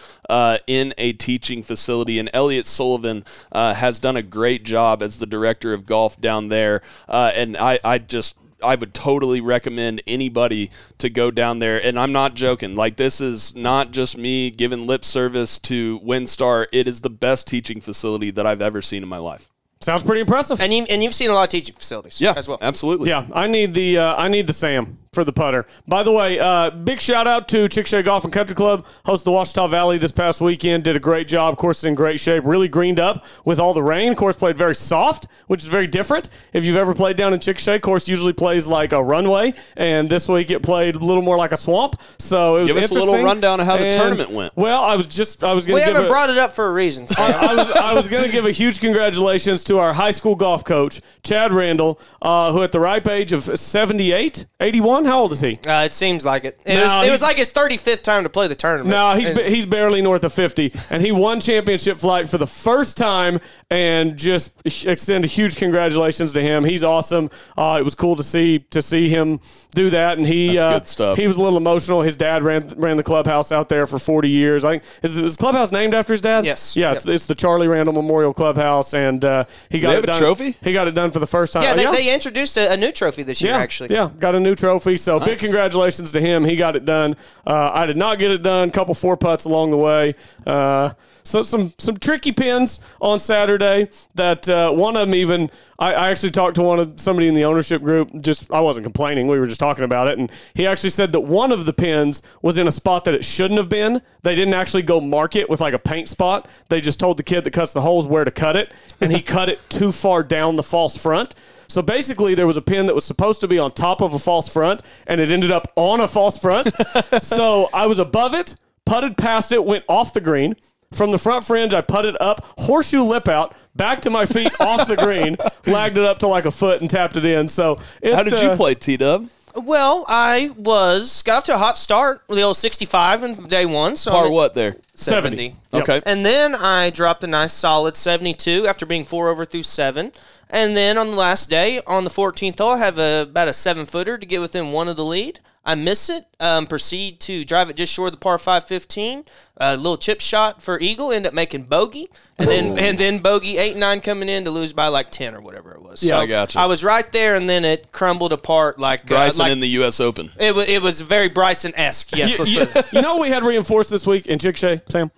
in a teaching facility. And Elliot Sullivan uh, has done a great job as the director of golf down there. Uh, and I, I just I would totally recommend anybody to go down there. And I'm not joking. Like, this is not just me giving lip service to WinStar. It is the best teaching facility that I've ever seen in my life. Sounds pretty impressive. And you and you've seen a lot of teaching facilities, Yeah, as well. absolutely. Yeah, I need the uh, I need the Sam for the putter. By the way, uh, big shout out to Chickasha Golf and Country Club, host the Washita Valley this past weekend. Did a great job. Course is in great shape. Really greened up with all the rain. Course played very soft, which is very different. If you've ever played down in Chickasha, course usually plays like a runway, and this week it played a little more like a swamp. So it was Give us a little rundown of how the And- tournament went. Well, I was just I was going We to give haven't a- brought it up for a reason. Sam. I was, I was going to give a huge congratulations to our high school golf coach, Chad Randall, uh, who at the ripe age of 78, 81, how old is he? Uh, it seems like it. It, No, was, it was like his 35th time to play the tournament. No, he's And- he's barely north of 50, and he won championship flight for the first time, and just extend a huge congratulations to him. He's awesome. Uh, it was cool to see to see him do that, and he That's uh, good stuff. He was a little emotional. His dad ran ran the clubhouse out there for 40 years. I think is, is the clubhouse named after his dad? Yes. Yeah, it's, it's the Charlie Randall Memorial Clubhouse, and uh, he got they it have a done. trophy? He got it done for the first time. yeah, they, they introduced a, a new trophy this year, yeah, actually. Yeah, got a new trophy. So big congratulations to him. He got it done. Uh, I did not get it done. Couple four putts along the way. Uh, so some some tricky pins on Saturday. That uh, one of them even. I, I actually talked to one of somebody in the ownership group. Just I wasn't complaining. We were just talking about it, and he actually said that one of the pins was in a spot that it shouldn't have been. They didn't actually go mark it with like a paint spot. They just told the kid that cuts the holes where to cut it, and he cut it too far down the false front. So basically, there was a pin that was supposed to be on top of a false front, and it ended up on a false front. so I was above it, putted past it, went off the green. From the front fringe, I putted up, horseshoe lip out, back to my feet off the green, lagged it up to like a foot, and tapped it in. So it, How did you uh, play, T Dub? Well, I was got off to a hot start with the old 65 in day one. So Par I'm at what there? 70. Yep. Okay. And then I dropped a nice solid 72 after being four over through seven. And then on the last day, on the 14th hole, I have a, about a seven footer to get within one of the lead. I miss it. Um, proceed to drive it just short of the par five 15. A little chip shot for eagle. End up making bogey, and then and then bogey eight nine coming in to lose by like 10 or whatever it was. Yeah, so I you. I was right there, and then it crumbled apart like uh, Bryson like in the U.S. Open. it was. It was very Bryson esque. Yes, let's you, you know what we had reinforced this week in Chickasha, Sam?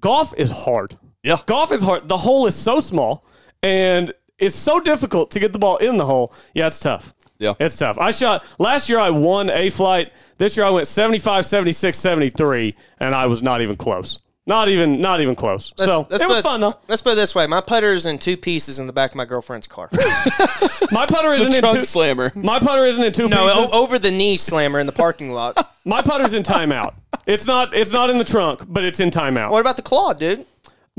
Golf is hard. Yeah. Golf is hard. The hole is so small and it's so difficult to get the ball in the hole. Yeah, it's tough. Yeah. It's tough. I shot last year I won a flight. This year I went 75, 76, 73 and I was not even close. Not even not even close. so Let's it was put- fun though. Let's put it this way: my putter is in two pieces in the back of my girlfriend's car. My putter isn't in two, slammer. My putter isn't in two no, pieces. o- over the knee slammer in the parking lot. My putter's in timeout. It's not it's not in the trunk, but it's in timeout. what about the claw, dude?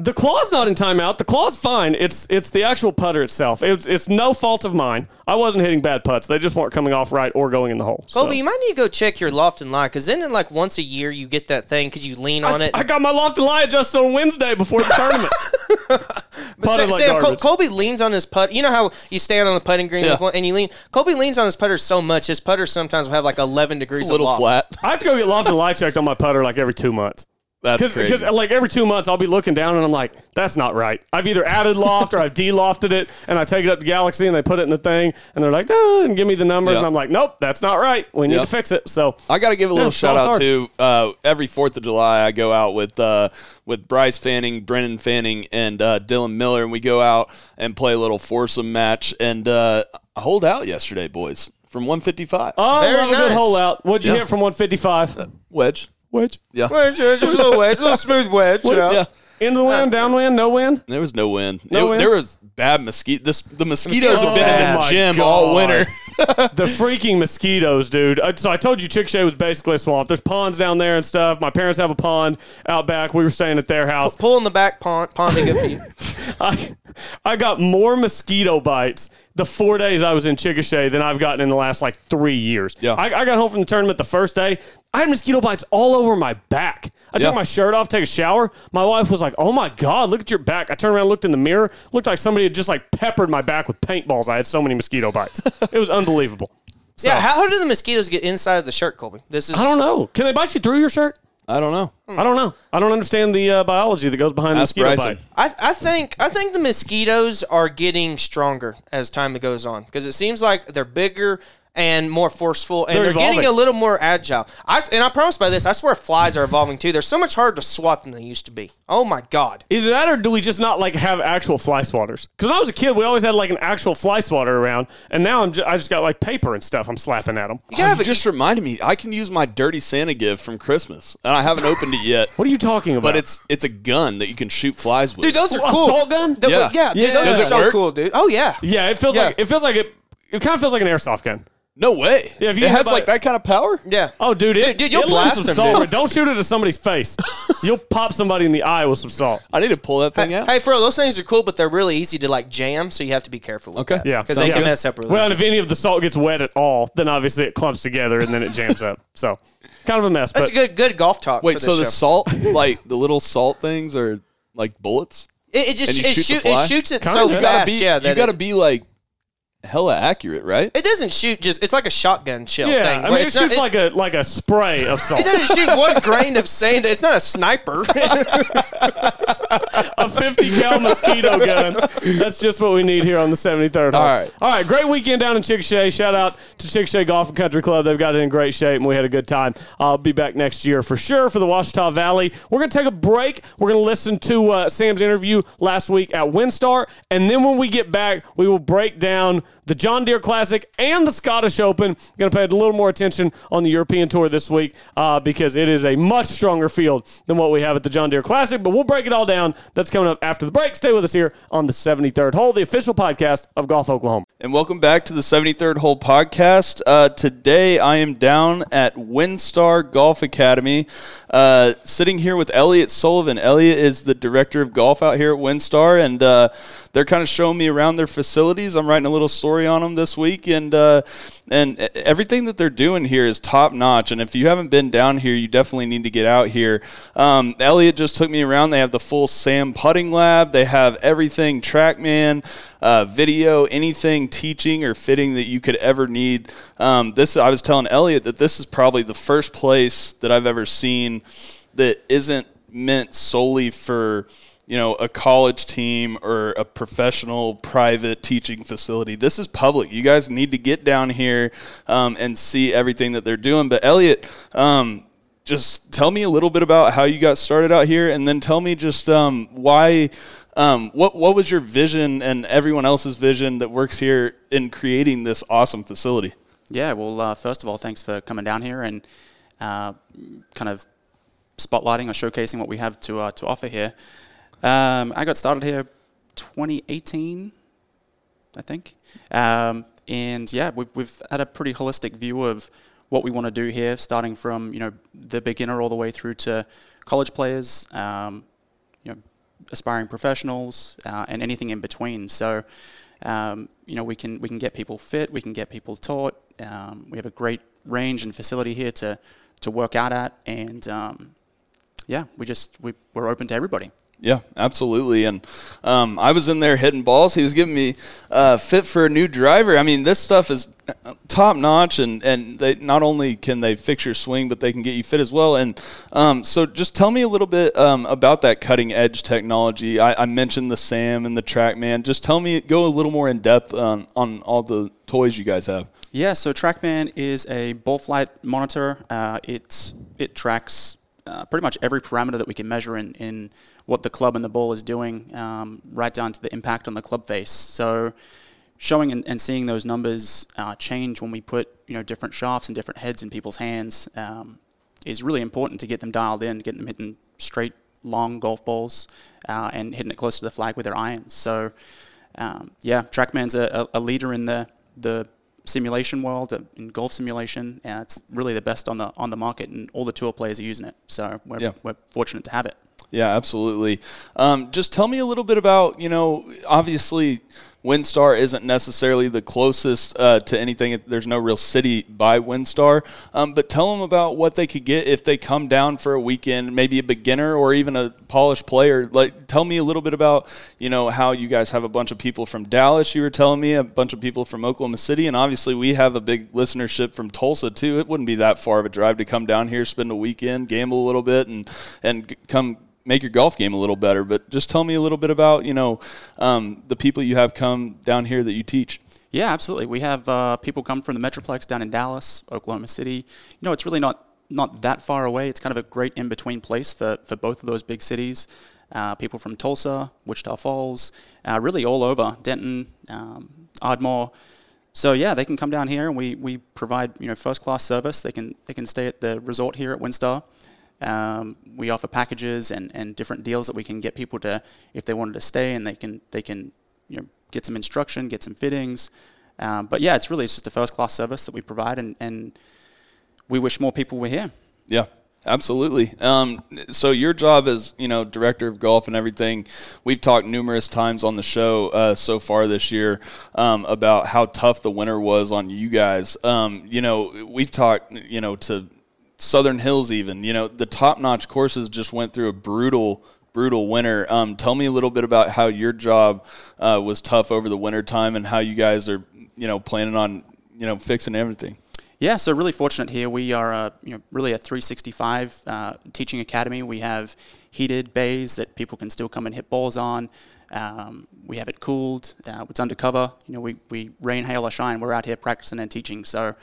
The claw's not in timeout. The claw's fine. It's it's the actual putter itself. It's it's no fault of mine. I wasn't hitting bad putts. They just weren't coming off right or going in the hole. So. Kobe, you might need to go check your loft and lie because then, in like once a year, you get that thing because you lean on it. I got my loft and lie adjusted on Wednesday before the tournament. But Putted Sam, like Sam, Col- Kobe leans on his putt. You know how you stand on the putting green Yeah. one, and you lean. Kobe leans on his putter so much, his putter sometimes will have like 11 degrees A little of loft. flat. I have to go get loft and lie checked on my putter like every two months. That's Because like every two months I'll be looking down and I'm like, that's not right. I've either added loft or I've de-lofted it and I take it up to Galaxy and they put it in the thing and they're like, oh, and give me the numbers Yeah. and I'm like, nope, that's not right. We need Yeah. to fix it. So I got to give a little Yeah, shout out hard. to uh, every Fourth of July. I go out with uh, with Bryce Fanning, Brennan Fanning, and uh, Dylan Miller, and we go out and play a little foursome match. And uh, I hold out yesterday, boys, from 155 Oh, Very a good nice. hole out. What'd you Yeah. hit from 155? wedge. Wedge. Yeah, Well, just, just a little wedge, a little smooth wedge. yeah. yeah. Into the wind, downwind, no wind. There was no wind. No It- wind? There was bad mosquito. This the mosquitoes have been Oh in the oh, my gym all God. winter. the freaking mosquitoes, dude. So I told you Chickasha was basically a swamp. There's ponds down there and stuff. My parents have a pond out back. We were staying at their house. Pull in the back pond, ponding good for you. I, I got more mosquito bites the four days I was in Chickasha than I've gotten in the last like three years. Yeah. I, I got home from the tournament the first day. I had mosquito bites all over my back. I Yeah. took my shirt off, take a shower. My wife was like, "Oh my god, look at your back!" I turned around, looked in the mirror, looked like somebody had just like peppered my back with paintballs. I had so many mosquito bites. it was unbelievable. So, Yeah, how do the mosquitoes get inside of the shirt, Colby? This is I don't know. Can they bite you through your shirt? I don't know. I don't know. I don't understand the uh, biology that goes behind Ask the mosquito Bryson. bite. I, I think I think the mosquitoes are getting stronger as time goes on because it seems like they're bigger and more forceful, and They're they're, getting a little more agile. I s- and I promise by this, I swear flies are evolving too. They're so much harder to swat than they used to be. Oh my god! Either that or do we just not like have actual fly swatters? Because when I was a kid, we always had like an actual fly swatter around, and now I'm just, I just got like paper and stuff I'm slapping at them. Ah, you Oh, have you just reminded me. I can use my dirty Santa gift from Christmas, and I haven't opened it yet. What are you talking about? But it's it's a gun that you can shoot flies with. dude, those are A cool. assault gun? Th- Yeah. yeah, dude, Yeah. those Does are so work? cool, dude. Oh yeah, yeah, it feels Yeah. like it feels like it. It kind of feels like an airsoft gun. No way. Yeah, if you it has by- like that kind of power. yeah. Oh, dude, it, Dude, dude, you'll it blast some them, salt, dude. Don't shoot it at somebody's face. You'll pop somebody in the eye with some salt. I need to pull that thing Hey, out. hey, for those things are cool, but they're really easy to like jam, so you have to be careful. With Okay. that. Yeah, because they can yeah. mess up really. Well, and if any of the salt gets wet at all, then obviously it clumps together and then it jams up. So, kind of a mess. That's but a good good golf talk. Wait, for so the this show. salt, like the little salt things, are like bullets? It, it just and it, shoot shoot, it shoots it Kinda. so You You fast. gotta be. yeah, you gotta be like hella accurate, right? It doesn't shoot just. It's like a shotgun shell yeah, thing. I mean, it it's not- shoots like a like a spray of salt. It doesn't shoot one grain of sand. It's not a sniper. a 50 cal mosquito gun. That's just what we need here on the seventy third. All right, all right. Great weekend down in Chickasha. Shout out to Chickasha Golf and Country Club. They've got it in great shape and we had a good time. I'll be back next year for sure for the Washita Valley. We're going to take a break. We're going to listen to uh, Sam's interview last week at WinStar. And then when we get back, we will break down the John Deere Classic and the Scottish Open. Going to pay a little more attention on the European Tour this week uh, because it is a much stronger field than what we have at the John Deere Classic. But we'll break it all down. That's coming up after the break. Stay with us here on the 73rd hole, the official podcast of Golf Oklahoma. And welcome back to the 73rd Hole Podcast. Uh, today I am down at WinStar Golf Academy, uh, sitting here with Elliot Sullivan. Elliot is the director of golf out here at WinStar, and uh, they're kind of showing me around their facilities. I'm writing a little story on them this week, and uh, and everything that they're doing here is top notch. And if you haven't been down here, you definitely need to get out here. Um, Elliot just took me around. They have the full Sam putting lab. They have everything TrackMan, uh, video, anything teaching or fitting that you could ever need. Um, this I was telling Elliot that this is probably the first place that I've ever seen that isn't meant solely for you know a college team or a professional private teaching facility. This is public. You guys need to get down here um, and see everything that they're doing. But elliot um, just tell me a little bit about how you got started out here and then tell me just um, why um, what, what was your vision and everyone else's vision that works here in creating this awesome facility? Yeah, well, uh, first of all, thanks for coming down here and uh, kind of spotlighting or showcasing what we have to uh, to offer here. Um, I got started here 2018, I think, um, and yeah, we've we've had a pretty holistic view of what we want to do here, starting from you know the beginner all the way through to college players, um, you know, aspiring professionals, uh, and anything in between. So, um, you know, we can we can get people fit, we can get people taught. Um, we have a great range and facility here to to work out at, and um, yeah, we just we, we're open to everybody. Yeah, absolutely. And um, I was in there hitting balls. He was giving me uh, fit for a new driver. I mean, this stuff is top notch, and and they not only can they fix your swing, but they can get you fit as well. And um, so, just tell me a little bit um, about that cutting edge technology. I, I mentioned the Sam and the TrackMan. Just tell me, go a little more in depth on on all the toys you guys have. Yeah, so TrackMan is a ball flight monitor. Uh, it tracks uh, pretty much every parameter that we can measure in, in what the club and the ball is doing, um, right down to the impact on the club face. So showing and, and seeing those numbers uh, change when we put you know different shafts and different heads in people's hands um, is really important to get them dialed in, get them hitting straight long golf balls uh, and hitting it close to the flag with their irons. So um, yeah, TrackMan's a, a leader in the the simulation world, uh, in golf simulation. Uh, it's really the best on the on the market, and all the tour players are using it. So we're, Yeah. we're fortunate to have it. Yeah, absolutely. Um, just tell me a little bit about, you know, obviously WinStar isn't necessarily the closest uh, to anything. There's no real city by WinStar. Um, but tell them about what they could get if they come down for a weekend, maybe a beginner or even a polished player. Like, tell me a little bit about, you know, how you guys have a bunch of people from Dallas, you were telling me, a bunch of people from Oklahoma City. And obviously, we have a big listenership from Tulsa, too. It wouldn't be that far of a drive to come down here, spend a weekend, gamble a little bit, and, and come make your golf game a little better. But just tell me a little bit about you know um, the people you have come down here that you teach. Yeah, absolutely. We have uh, people come from the Metroplex down in Dallas, Oklahoma City. You know, it's really not not that far away. It's kind of a great in between place for, for both of those big cities. Uh, people from Tulsa, Wichita Falls, uh, really all over Denton, um, Ardmore. So yeah, they can come down here, and we, we provide you know first class service. They can they can stay at the resort here at WinStar. Um, we offer packages and, and different deals that we can get people to if they wanted to stay, and they can they can you know get some instruction, get some fittings. Um, but yeah, it's really it's just a first class service that we provide, and, and we wish more people were here. Yeah, absolutely. Um, so your job as you know director of golf and everything, we've talked numerous times on the show uh, so far this year um, about how tough the winter was on you guys. Um, you know, we've talked you know to Southern Hills even. You know, the top notch courses just went through a brutal. Brutal winter. Um, tell me a little bit about how your job uh, was tough over the winter time and how you guys are, you know, planning on, you know, fixing everything. Yeah, so really fortunate here. We are a, you know, really a 365 uh, teaching academy. We have heated bays that people can still come and hit balls on. Um, we have it cooled. Uh, it's undercover. You know, we, we rain, hail, or shine. We're out here practicing and teaching. So,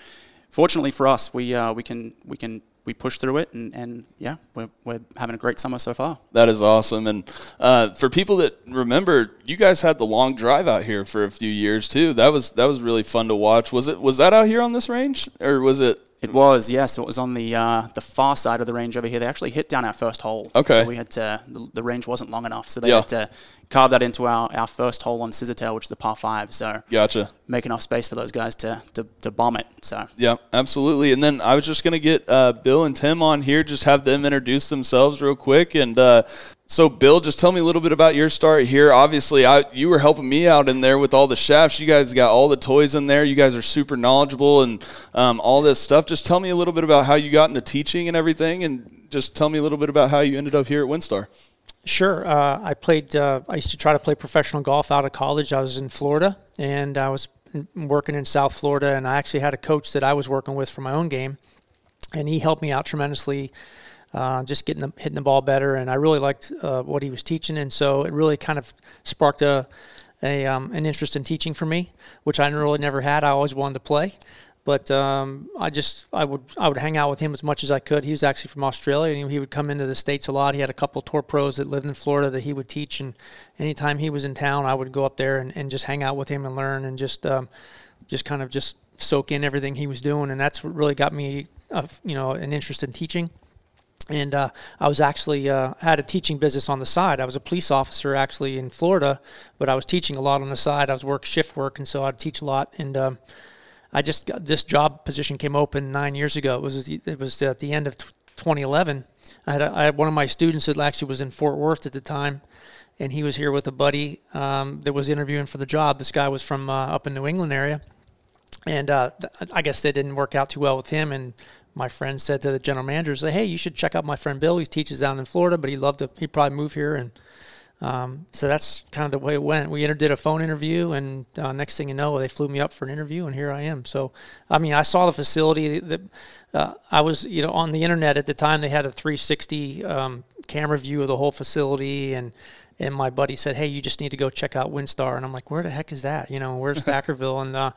fortunately for us, we uh, we can we can we push through it, and, and yeah, we're, we're having a great summer so far. That is awesome. And uh, for people that remember, you guys had the long drive out here for a few years too. That was that was really fun to watch. Was it was that out here on this range, or was it? It was, yes. It was on the uh, the far side of the range over here. They actually hit down our first hole. Okay. So we had to, the, the range wasn't long enough. So they Yeah. had to carve that into our, our first hole on Scissortail, which is the par five. So Gotcha. make enough space for those guys to, to, to bomb it. So Yeah, absolutely. And then I was just gonna get uh, Bill and Tim on here, just have them introduce themselves real quick. And uh, so, Bill, just tell me a little bit about your start here. Obviously, I you were helping me out in there with all the shafts. You guys got all the toys in there. You guys are super knowledgeable and um, all this stuff. Just tell me a little bit about how you got into teaching and everything, and just tell me a little bit about how you ended up here at WinStar. Sure. Uh, I played. Uh, I used to try to play professional golf out of college. I was in Florida, and I was working in South Florida, and I actually had a coach that I was working with for my own game, and he helped me out tremendously. Uh, just getting the, hitting the ball better, and I really liked uh, what he was teaching, and so it really kind of sparked a, a um, an interest in teaching for me, which I really never had. I always wanted to play, but um, I just I would I would hang out with him as much as I could. He was actually from Australia, and he would come into the states a lot. He had a couple tour pros that lived in Florida that he would teach, and anytime he was in town, I would go up there and, and just hang out with him and learn and just um, just kind of just soak in everything he was doing, and that's what really got me uh, you know an interest in teaching. And uh, I was actually uh, had a teaching business on the side. I was a police officer actually in Florida, but I was teaching a lot on the side. I was work shift work, and so I'd teach a lot. And um, I just got this job position came open nine years ago. It was it was at the end of 2011. I had, a, I had one of my students that actually was in Fort Worth at the time, and he was here with a buddy um, that was interviewing for the job. This guy was from uh, up in New England area, and uh, I guess they didn't work out too well with him. And my friend said to the general manager, "Say, hey, you should check out my friend Bill. He teaches down in Florida, but he'd love to. He'd probably move here." And um, so that's kind of the way it went. We did a phone interview, and uh, next thing you know, they flew me up for an interview, and here I am. So, I mean, I saw the facility. That uh, I was, you know, on the internet at the time. They had a 360 um, camera view of the whole facility, and and my buddy said, "Hey, you just need to go check out WinStar." And I'm like, "Where the heck is that? You know, where's Thackerville?" And uh,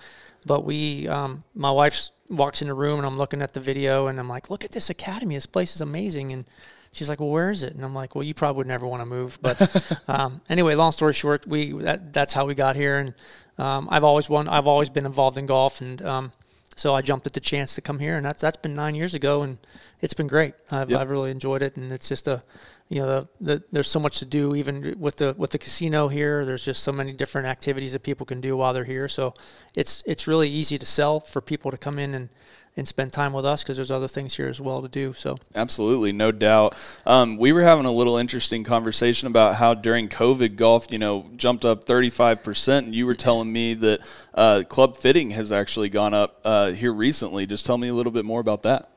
but we, um, my wife walks in the room, and I'm looking at the video, and I'm like, "Look at this academy. This place is amazing." And she's like, "Well, where is it?" And I'm like, "Well, you probably would never want to move." But um, anyway, long story short, we that, that's how we got here, and um, I've always won. I've always been involved in golf, and um, So I jumped at the chance to come here, and that's that's been nine years ago, and it's been great. I've, Yep. I've really enjoyed it, and it's just a, you know, the, the, there's so much to do even with the with the casino here. There's just so many different activities that people can do while they're here. So it's it's really easy to sell for people to come in and and spend time with us because there's other things here as well to do. So Absolutely, no doubt. Um, we were having a little interesting conversation about how during COVID, golf, you know, jumped up 35%. And you were telling me that uh, club fitting has actually gone up uh, here recently. Just tell me a little bit more about that.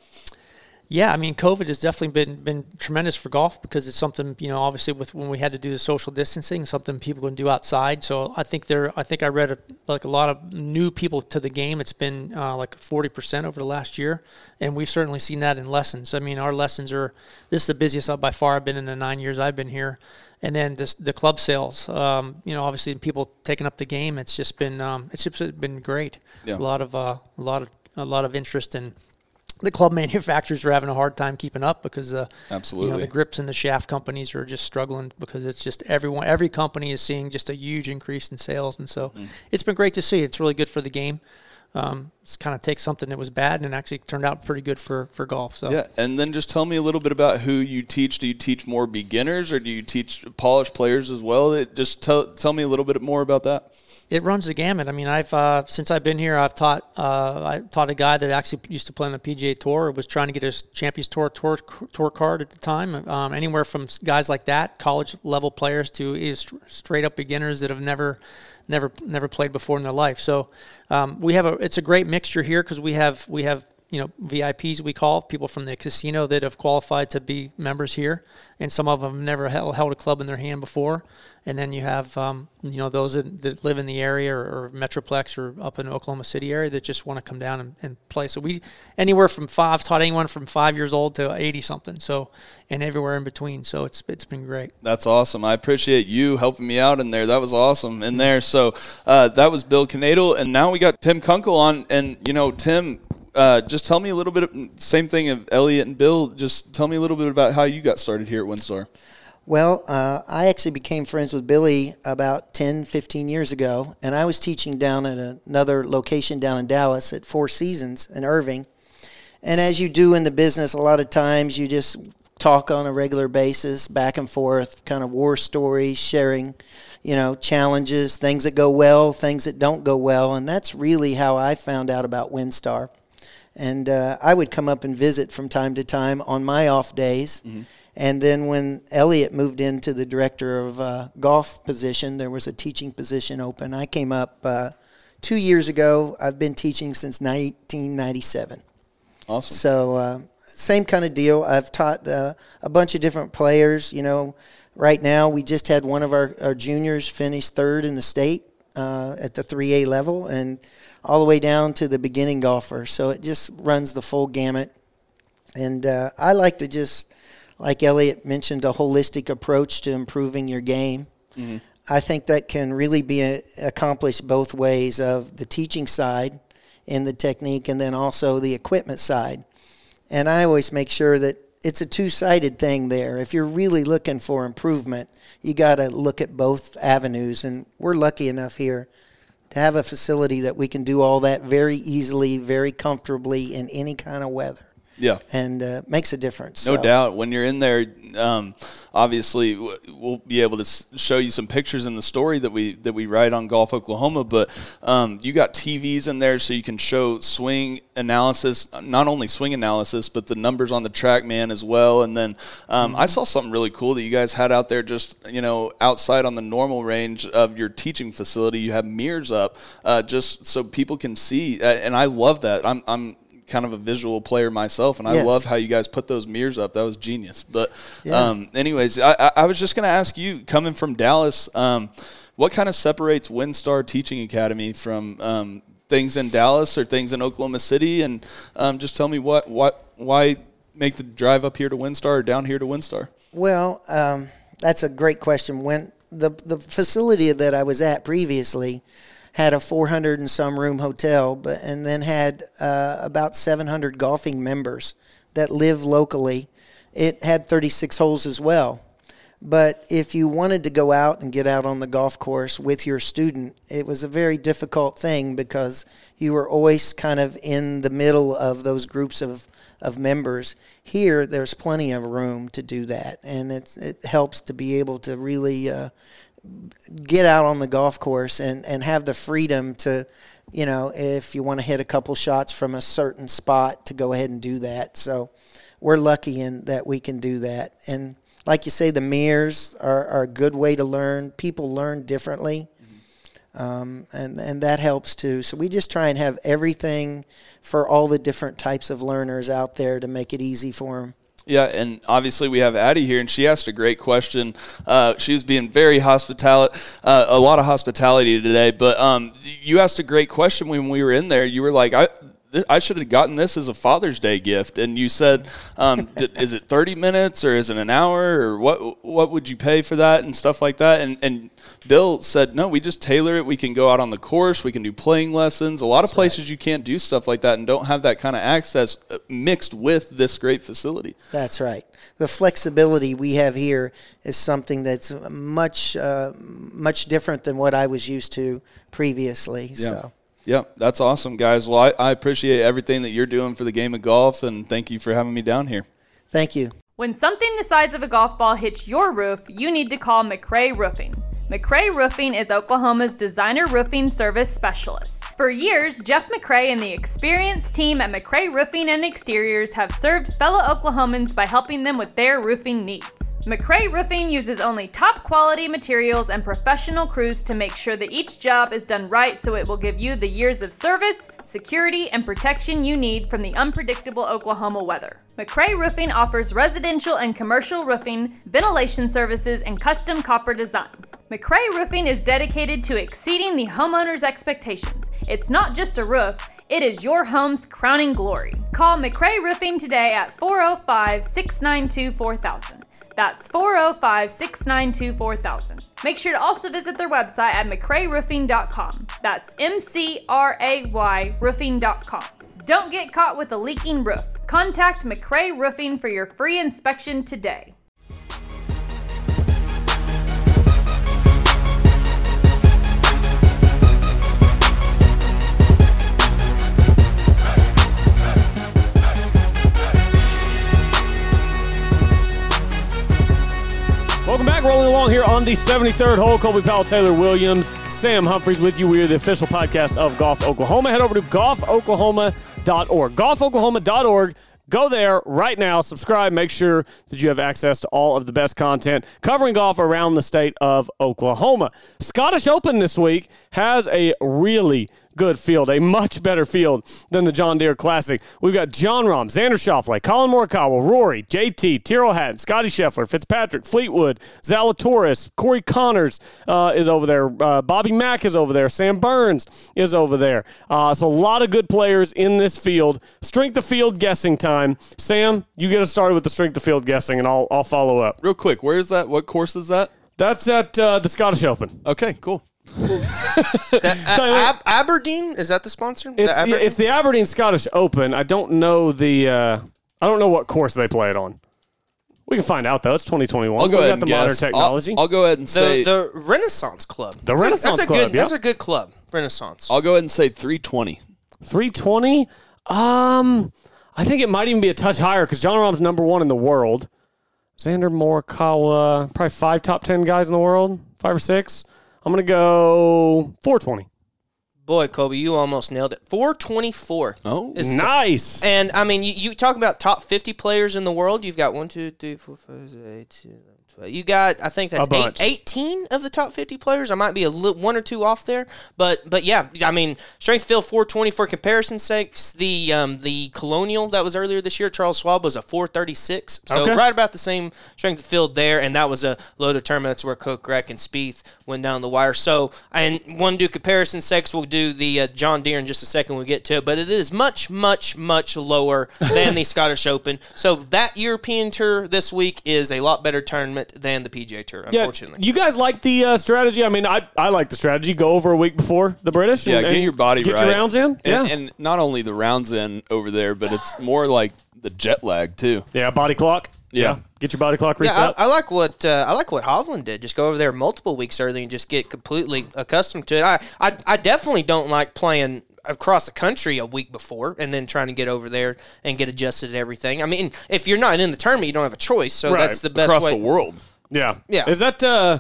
Yeah, I mean, COVID has definitely been been tremendous for golf because it's something you know, obviously with when we had to do the social distancing, something people can do outside. So I think there, I think I read a, like a lot of new people to the game. It's been uh, like forty percent over the last year, and we've certainly seen that in lessons. I mean, our lessons are this is the busiest by far I've been in the nine years I've been here, and then this, the club sales. Um, you know, obviously people taking up the game. It's just been um, it's just been great. Yeah. A lot of uh, a lot of a lot of interest in the club manufacturers are having a hard time keeping up because uh, you know, Absolutely. the grips and the shaft companies are just struggling because it's just everyone every company is seeing just a huge increase in sales and so Mm. it's been great to see it's really good for the game um, it's kind of takes something that was bad and actually turned out pretty good for, for golf so Yeah, and then just tell me a little bit about who you teach. Do you teach more beginners or do you teach polished players as well? It, just tell, tell me a little bit more about that. It runs the gamut. I mean, I've uh, since I've been here, I've taught uh, I taught a guy that actually used to play on the PGA Tour, was trying to get his Champions Tour tour, tour card at the time. Um, anywhere from guys like that, college level players, to straight up beginners that have never, never, never played before in their life. So um, we have a it's a great mixture here because we have we have you know VIPs we call people from the casino that have qualified to be members here, and some of them never held, held a club in their hand before. And then you have um, you know those that, that live in the area or, or Metroplex or up in Oklahoma City area that just want to come down and, and play. So we anywhere from five taught anyone from five years old to eighty something. So and everywhere in between. So it's it's been great. That's awesome. I appreciate you helping me out in there. That was awesome in there. So uh, that was Bill Canadle, and now we got Tim Kunkel on. And you know, Tim, uh, just tell me a little bit. Of, same thing of Elliot and Bill. Just tell me a little bit about how you got started here at WinStar. Well, uh, I actually became friends with Billy about 10, 15 years ago, and I was teaching down at another location down in Dallas at Four Seasons in Irving. And as you do in the business, a lot of times you just talk on a regular basis, back and forth, kind of war stories, sharing, you know, challenges, things that go well, things that don't go well. And that's really how I found out about WinStar. And uh, I would come up and visit from time to time on my off days. And then when Elliot moved into the director of uh, golf position, there was a teaching position open. I came up uh, two years ago. I've been teaching since 1997. Awesome. So uh, same kind of deal. I've taught uh, a bunch of different players. You know, right now we just had one of our, our juniors finish third in the state uh, at the 3A level, and all the way down to the beginning golfer. So it just runs the full gamut. And uh, I like to just, like Elliot mentioned, a holistic approach to improving your game. Mm-hmm. I think that can really be a, accomplished both ways of the teaching side and the technique and then also the equipment side. And I always make sure that it's a two-sided thing there. If you're really looking for improvement, you got to look at both avenues and we're lucky enough here to have a facility that we can do all that very easily, very comfortably in any kind of weather. Yeah. And uh, makes a difference. No So- doubt. When you're in there, um, obviously we'll be able to show you some pictures in the story that we that we write on Golf Oklahoma. But um, you got TVs in there, so you can show swing analysis, not only swing analysis, but the numbers on the TrackMan as well. And then um, I saw something really cool that you guys had out there, just you know, outside on the normal range of your teaching facility. You have mirrors up, uh, just so people can see. And I love that. I'm I'm kind of a visual player myself, and I Yes. love how you guys put those mirrors up. That was genius. But, Yeah. um, anyways, I, I- was just going to ask you, coming from Dallas, um, what kind of separates WinStar Teaching Academy from um, things in Dallas or things in Oklahoma City? And um, just tell me what, what, why make the drive up here to WinStar or down here to WinStar? Well, um, that's a great question. When the the facility that I was at previously had a 400 and some room hotel, but and then had uh, about 700 golfing members that live locally. It had 36 holes as well. But if you wanted to go out and get out on the golf course with your student, it was a very difficult thing because you were always kind of in the middle of those groups of, of members. Here, there's plenty of room to do that, and it helps to be able to really uh, get out on the golf course and, and have the freedom to, you know, if you want to hit a couple shots from a certain spot, to go ahead and do that. So we're lucky in that we can do that. And like you say, the mirrors are, are a good way to learn. People learn differently, um, and and that helps too. So we just try and have everything for all the different types of learners out there to make it easy for them. Yeah, and obviously we have Addie here, and she asked a great question. Uh, she was being very hospitality, uh, a lot of hospitality today. But um, you asked a great question when we were in there. You were like, I. th- I should have gotten this as a Father's Day gift, and you said, um, d- "Is it thirty minutes or is it an hour or what? What would you pay for that and stuff like that?" And and Bill said, "No, we just tailor it. We can go out on the course. We can do playing lessons. A lot of places you can't do stuff like that and don't have that kind of access uh, mixed with this great facility." That's right. The flexibility we have here is something that's much uh, much different than what I was used to previously. So. Yep, that's awesome, guys. Well, I, I appreciate everything that you're doing for the game of golf, and thank you for having me down here. Thank you. When something the size of a golf ball hits your roof, you need to call McRae Roofing. McRae Roofing is Oklahoma's designer roofing service specialist. For years, Jeff McRae and the experienced team at McRae Roofing and Exteriors have served fellow Oklahomans by helping them with their roofing needs. McRae Roofing uses only top quality materials and professional crews to make sure that each job is done right so it will give you the years of service, security, and protection you need from the unpredictable Oklahoma weather. McRae Roofing offers residential and commercial roofing, ventilation services, and custom copper designs. McRae Roofing is dedicated to exceeding the homeowner's expectations. It's not just a roof, it is your home's crowning glory. Call McRae Roofing today at 405 692 4000. That's 405 692 4000. Make sure to also visit their website at McRaeRoofing.com. That's M C R A Y roofing.com. Don't get caught with a leaking roof. Contact McRae Roofing for your free inspection today. Back. Rolling along here on the 73rd hole. Colby Powell, Taylor Williams, Sam Humphreys with you. We are the official podcast of Golf Oklahoma. Head over to golfoklahoma.org. Golfoklahoma.org. Go there right now, subscribe, make sure that you have access to all of the best content covering golf around the state of Oklahoma. Scottish Open this week has a really good field, a much better field than the John Deere Classic. We've got Jon Rahm, Xander Schauffele, Collin Morikawa, Rory, JT, Tyrrell Hatton, Scotty Scheffler, Fitzpatrick, Fleetwood, Zalatoris, Corey Conners uh, is over there, uh, Bobby Mack is over there, Sam Burns is over there. Uh, so a lot of good players in this field. Strength of field guessing time. Sam, you get us started with the strength of field guessing, and I'll I'll follow up. Real quick, where is that? What course is that? That's at uh, the Scottish Open. Okay, cool. Ab- Aberdeen is that the sponsor? The It's, yeah, Aberdeen? it's the Aberdeen Scottish Open. I don't know the uh, I don't know what course they play it on. We can find out though. It's 2021. I'll go we ahead got and the modern guess. I'll- technology. I'll, go ahead and say the, the Renaissance Club. The That's a- Renaissance that's a Club, Good, That's yep. a good club. Renaissance. I'll go ahead and say 320. 320. Um, I think it might even be a touch higher because Jon Rahm's number one in the world. Xander Morikawa, probably five top ten guys in the world, five or six. I'm gonna go 420. Boy, Kobe, you almost nailed it. 424. Oh, is nice. And I mean, you, you talk about top 50 players in the world. You've got one, two, three, four, five, six, eight, two, nine, twelve. You got, I think that's eight, 18 of the top 50 players. I might be a li- one or two off there, but but yeah, I mean, strength field 420 for comparison's sakes. The um, the Colonial that was earlier this year, Charles Schwab was a 436. So Okay. right about the same strength field there, and that was a loaded tournament. That's where Kokrak, and Spieth went down the wire. So and one do comparison's sakes, we'll do the uh, John Deere in just a second. We'll get to it, but it is much, much, much lower than the Scottish Open. So that European Tour this week is a lot better tournament than the PGA Tour. Unfortunately. Yeah, you guys like the uh, strategy? I mean, I, I like the strategy. Go over a week before the British. Yeah, and- get and your body get right. your rounds in. And, yeah, and not only the rounds in over there, but it's more like the jet lag too. yeah, body clock. Yeah. Get your body clock reset. Yeah, I, I like what uh, I like what Hovland did. Just go over there multiple weeks early and just get completely accustomed to it. I, I, I definitely don't like playing across the country a week before and then trying to get over there and get adjusted to everything. I mean, if you're not in the tournament, you don't have a choice. So Right. that's the best way. Across way. the world. yeah. Yeah. Is that uh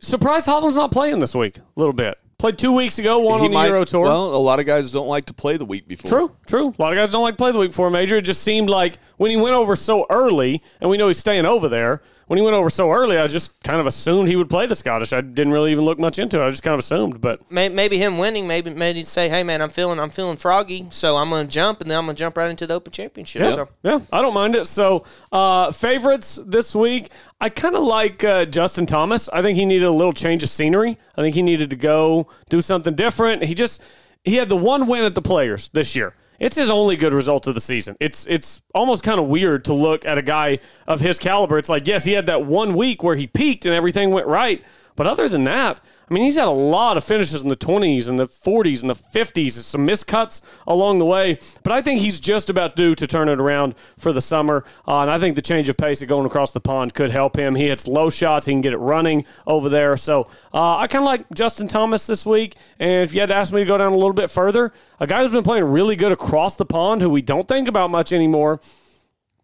surprised Hovland's not playing this week? A little bit. Played two weeks ago, one He on the might- Euro Tour. Well, a lot of guys don't like to play the week before. True, true. A lot of guys don't like to play the week before a major. It just seemed like when he went over so early, and we know he's staying over there. When he went over so early, I just kind of assumed he would play the Scottish. I didn't really even look much into it. I just kind of assumed. But Maybe him winning, maybe maybe he'd say, "Hey man, I'm feeling I'm feeling froggy, so I'm going to jump, and then I'm going to jump right into the Open Championship." yeah, So yeah, I don't mind it. So uh, favorites this week, I kind of like uh, Justin Thomas. I think he needed a little change of scenery. I think he needed to go do something different. He just he had the one win at the Players this year. It's his only good result of the season. It's it's almost kind of weird to look at a guy of his caliber. It's like yes, he had that one week where he peaked and everything went right, but other than that, I mean, he's had a lot of finishes in the 20s and the 40s and the 50s, and some miscuts along the way. But I think he's just about due to turn it around for the summer. Uh, and I think the change of pace of going across the pond could help him. He hits low shots, he can get it running over there. So uh, I kind of like Justin Thomas this week. And if you had to ask me to go down a little bit further, a guy who's been playing really good across the pond, who we don't think about much anymore,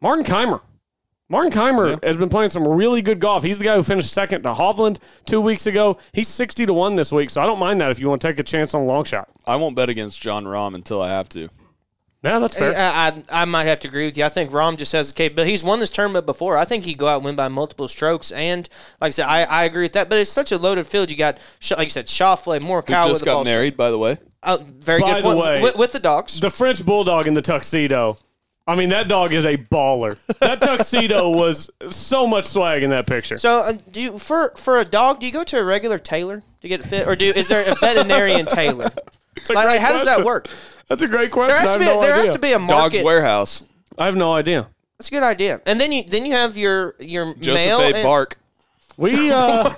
Martin Kaymer. Martin Kaymer has been playing some really good golf. He's the guy who finished second to Hovland two weeks ago. He's 60 to 1 this week, so I don't mind that if you want to take a chance on a long shot. I won't bet against Jon Rahm until I have to. Yeah, that's fair. I, I, I might have to agree with you. I think Rahm just has the capability. He's won this tournament before. I think he'd go out and win by multiple strokes. And like I said, I, I agree with that. But it's such a loaded field. You got, like you said, Schauffele, Who Morikawa. just got ball married, by the way. Oh, very By good the point. way- with, with the dogs. The French Bulldog in the tuxedo. I mean, that dog is a baller. That tuxedo was so much swag in that picture. So, uh, do you, for for a dog, do you go to a regular tailor to get it fit, or do is there a veterinarian tailor? It's a Like, great like, how does that work? That's a great question. There has I to be no there has to be a Dog's. Warehouse. I have no idea. That's a good idea. And then you then you have your your Joseph male A. and- Bark. We uh,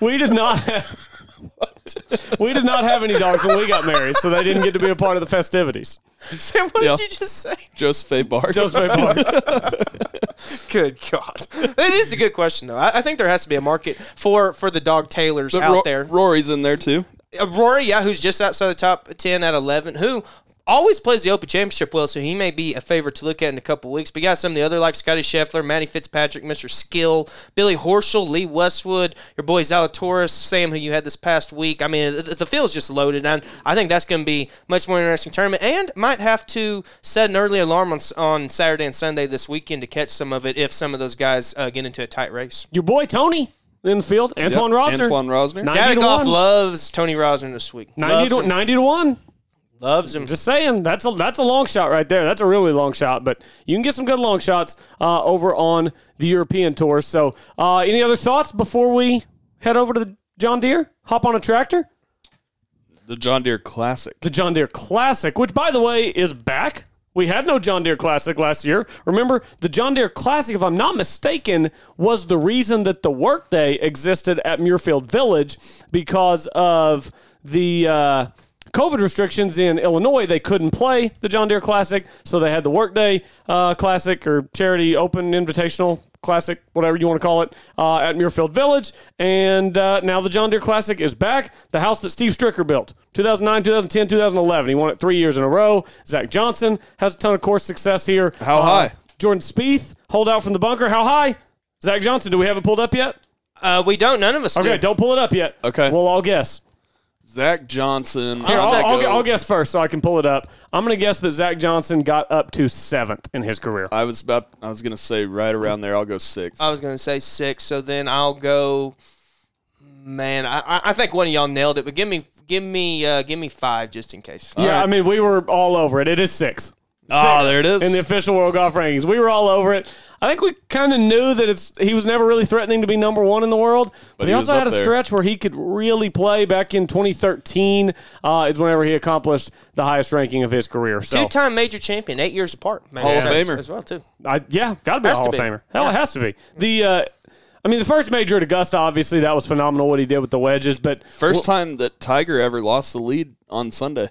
we did not have we did not have any dogs when we got married, so they didn't get to be a part of the festivities. Sam, what Yeah. did you just say? Joseph A. Bark. Joseph A. Bark. Good God, it is a good question though. I, I think there has to be a market for for the dog tailors But out Ro- there. Rory's in there too. Uh, Rory, yeah, who's just outside the top ten at eleven, who always plays the Open Championship well, so he may be a favorite to look at in a couple weeks. But you got some of the other like Scotty Scheffler, Matty Fitzpatrick, Mr. Skill, Billy Horschel, Lee Westwood, your boy Zalatoris, Sam, who you had this past week. I mean, the, the field's just loaded, and I think that's going to be much more interesting tournament. And might have to set an early alarm on, on Saturday and Sunday this weekend to catch some of it if some of those guys uh, get into a tight race. Your boy Tony in the field, Antoine Yep, Rozner. Antoine Rozner. 90 Data to Golf loves Tony Rozner this week. 90 to, him. 90 to 1. Loves him. Just saying, that's a that's a long shot right there. That's a really long shot, but you can get some good long shots uh, over on the European tour. So, uh, any other thoughts before we head over to the John Deere? Hop on a tractor? The John Deere Classic. The John Deere Classic, which by the way is back. We had no John Deere Classic last year. Remember, the John Deere Classic, if I'm not mistaken, was the reason that the workday existed at Muirfield Village because of the uh, COVID restrictions in Illinois. They couldn't play the John Deere Classic, so they had the Workday uh, Classic or Charity Open Invitational Classic, whatever you want to call it, uh, at Muirfield Village. And uh, now the John Deere Classic is back. The house that Steve Stricker built 2009, 2010, 2011. He won it three years in a row. Zach Johnson has a ton of course success here. How Uh, high? Jordan Spieth, hold out from the bunker. How high? Zach Johnson, do we have it pulled up yet? Uh, we don't. None of us Okay, do. don't pull it up yet. Okay. We'll all guess. Zach Johnson. Here, I'll, I'll, I'll guess first so I can pull it up. I'm going to guess that Zach Johnson got up to seventh in his career. I was about. I was gonna say right around there. I'll go six. I was going to say six, so then I'll go. Man, I, I- I think one of y'all nailed it, but give me, give me, uh, give me five just in case. yeah, I mean, we were all over it. It is six. Ah, there it is. In the official World Golf rankings. We were all over it. I think we kind of knew that it's he was never really threatening to be number one in the world. But, But he, he also had a there. stretch where he could really play back in 2013 uh, is whenever he accomplished the highest ranking of his career. So, Two-time major champion, eight years apart. Man, Hall of as- Famer. as well too. I, yeah, got to be a Has Hall of Famer. Hell, Yeah. it has to be. The, uh, I mean, the first major at Augusta, obviously, that was phenomenal what he did with the wedges. But First time that Tiger ever lost the lead on Sunday.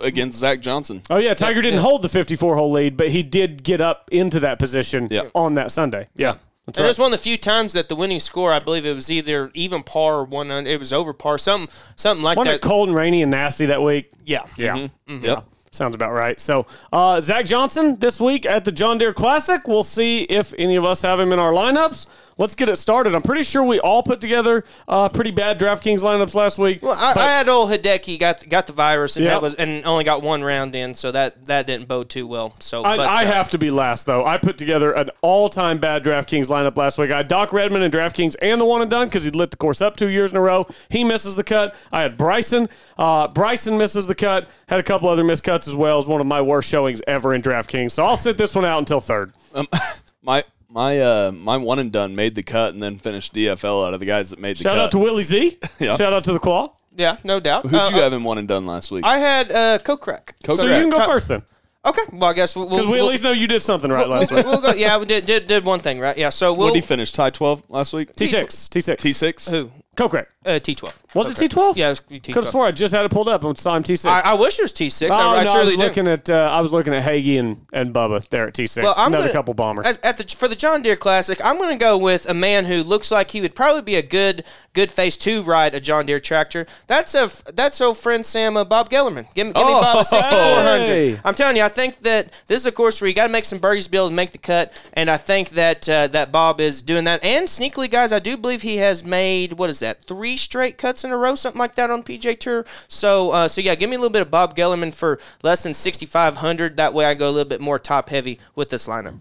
Against Zach Johnson. Oh yeah, Tiger didn't hold the 54 hole lead, but he did get up into that position Yeah. on that Sunday. Yeah. That's And it right. was one of the few times that the winning score, I believe it was either even par or one. un- It was over par, something, something like Wasn't it that. cold and rainy and nasty that week? Yeah, Yeah. Mm-hmm. Yep. Sounds about right. So, uh, Zach Johnson this week at the John Deere Classic. We'll see if any of us have him in our lineups. Let's get it started. I'm pretty sure we all put together uh, pretty bad DraftKings lineups last week. Well, I, I had old Hideki got got the virus and Yep. that was and only got one round in, so that that didn't bode too well. So I, but, I uh, have to be last though. I put together an all-time bad DraftKings lineup last week. I had Doc Redman and DraftKings and the one and done because he lit the course up two years in a row. He misses the cut. I had Bryson. Uh, Bryson misses the cut. Had a couple other missed cuts as well. As one of my worst showings ever in DraftKings. So I'll sit this one out until third. My my uh my one and done made the cut and then finished DFL out of the guys that made the cut. Shout cut. out to Willie Z. Yeah. Shout out to the Claw. yeah, no doubt. Who'd Uh, you have in one and done last week? I had uh, Kokrak. Coke So you can go first then, Okay, well I guess we'll, we'll, because we at we'll- least know you did something right last we'll, week. we'll go. Yeah, we did, did did one thing right. Yeah, so what we'll did he finish? Tie twelve last week. T six. T six. T six. who Kokrak. Uh, T twelve. Was it T twelve? Yeah, it was Could have T12. swore I just had it pulled up and saw him T six. I, I wish it was T six. Oh, I, I no, I was do. looking at uh, I was looking at Hagy and, and Bubba there at T six. Well, I'm Another gonna- couple bombers. At, at the for the John Deere Classic, I'm going to go with a man who looks like he would probably be a good good face to ride a John Deere tractor. That's a that's old friend Sam uh, Bob Gellerman. Give, me- give me Bob a 6400. hey. I'm telling you, I think that this is a course where you got to make some birdies to be able to make the cut, and I think that uh, that Bob is doing that. And sneakily, guys, I do believe he has made what is that three straight cuts in a row, something like that on PJ Tour. So uh, so yeah, give me a little bit of Bob Gellerman for less than 6500. That way, I go a little bit more top heavy with this lineup.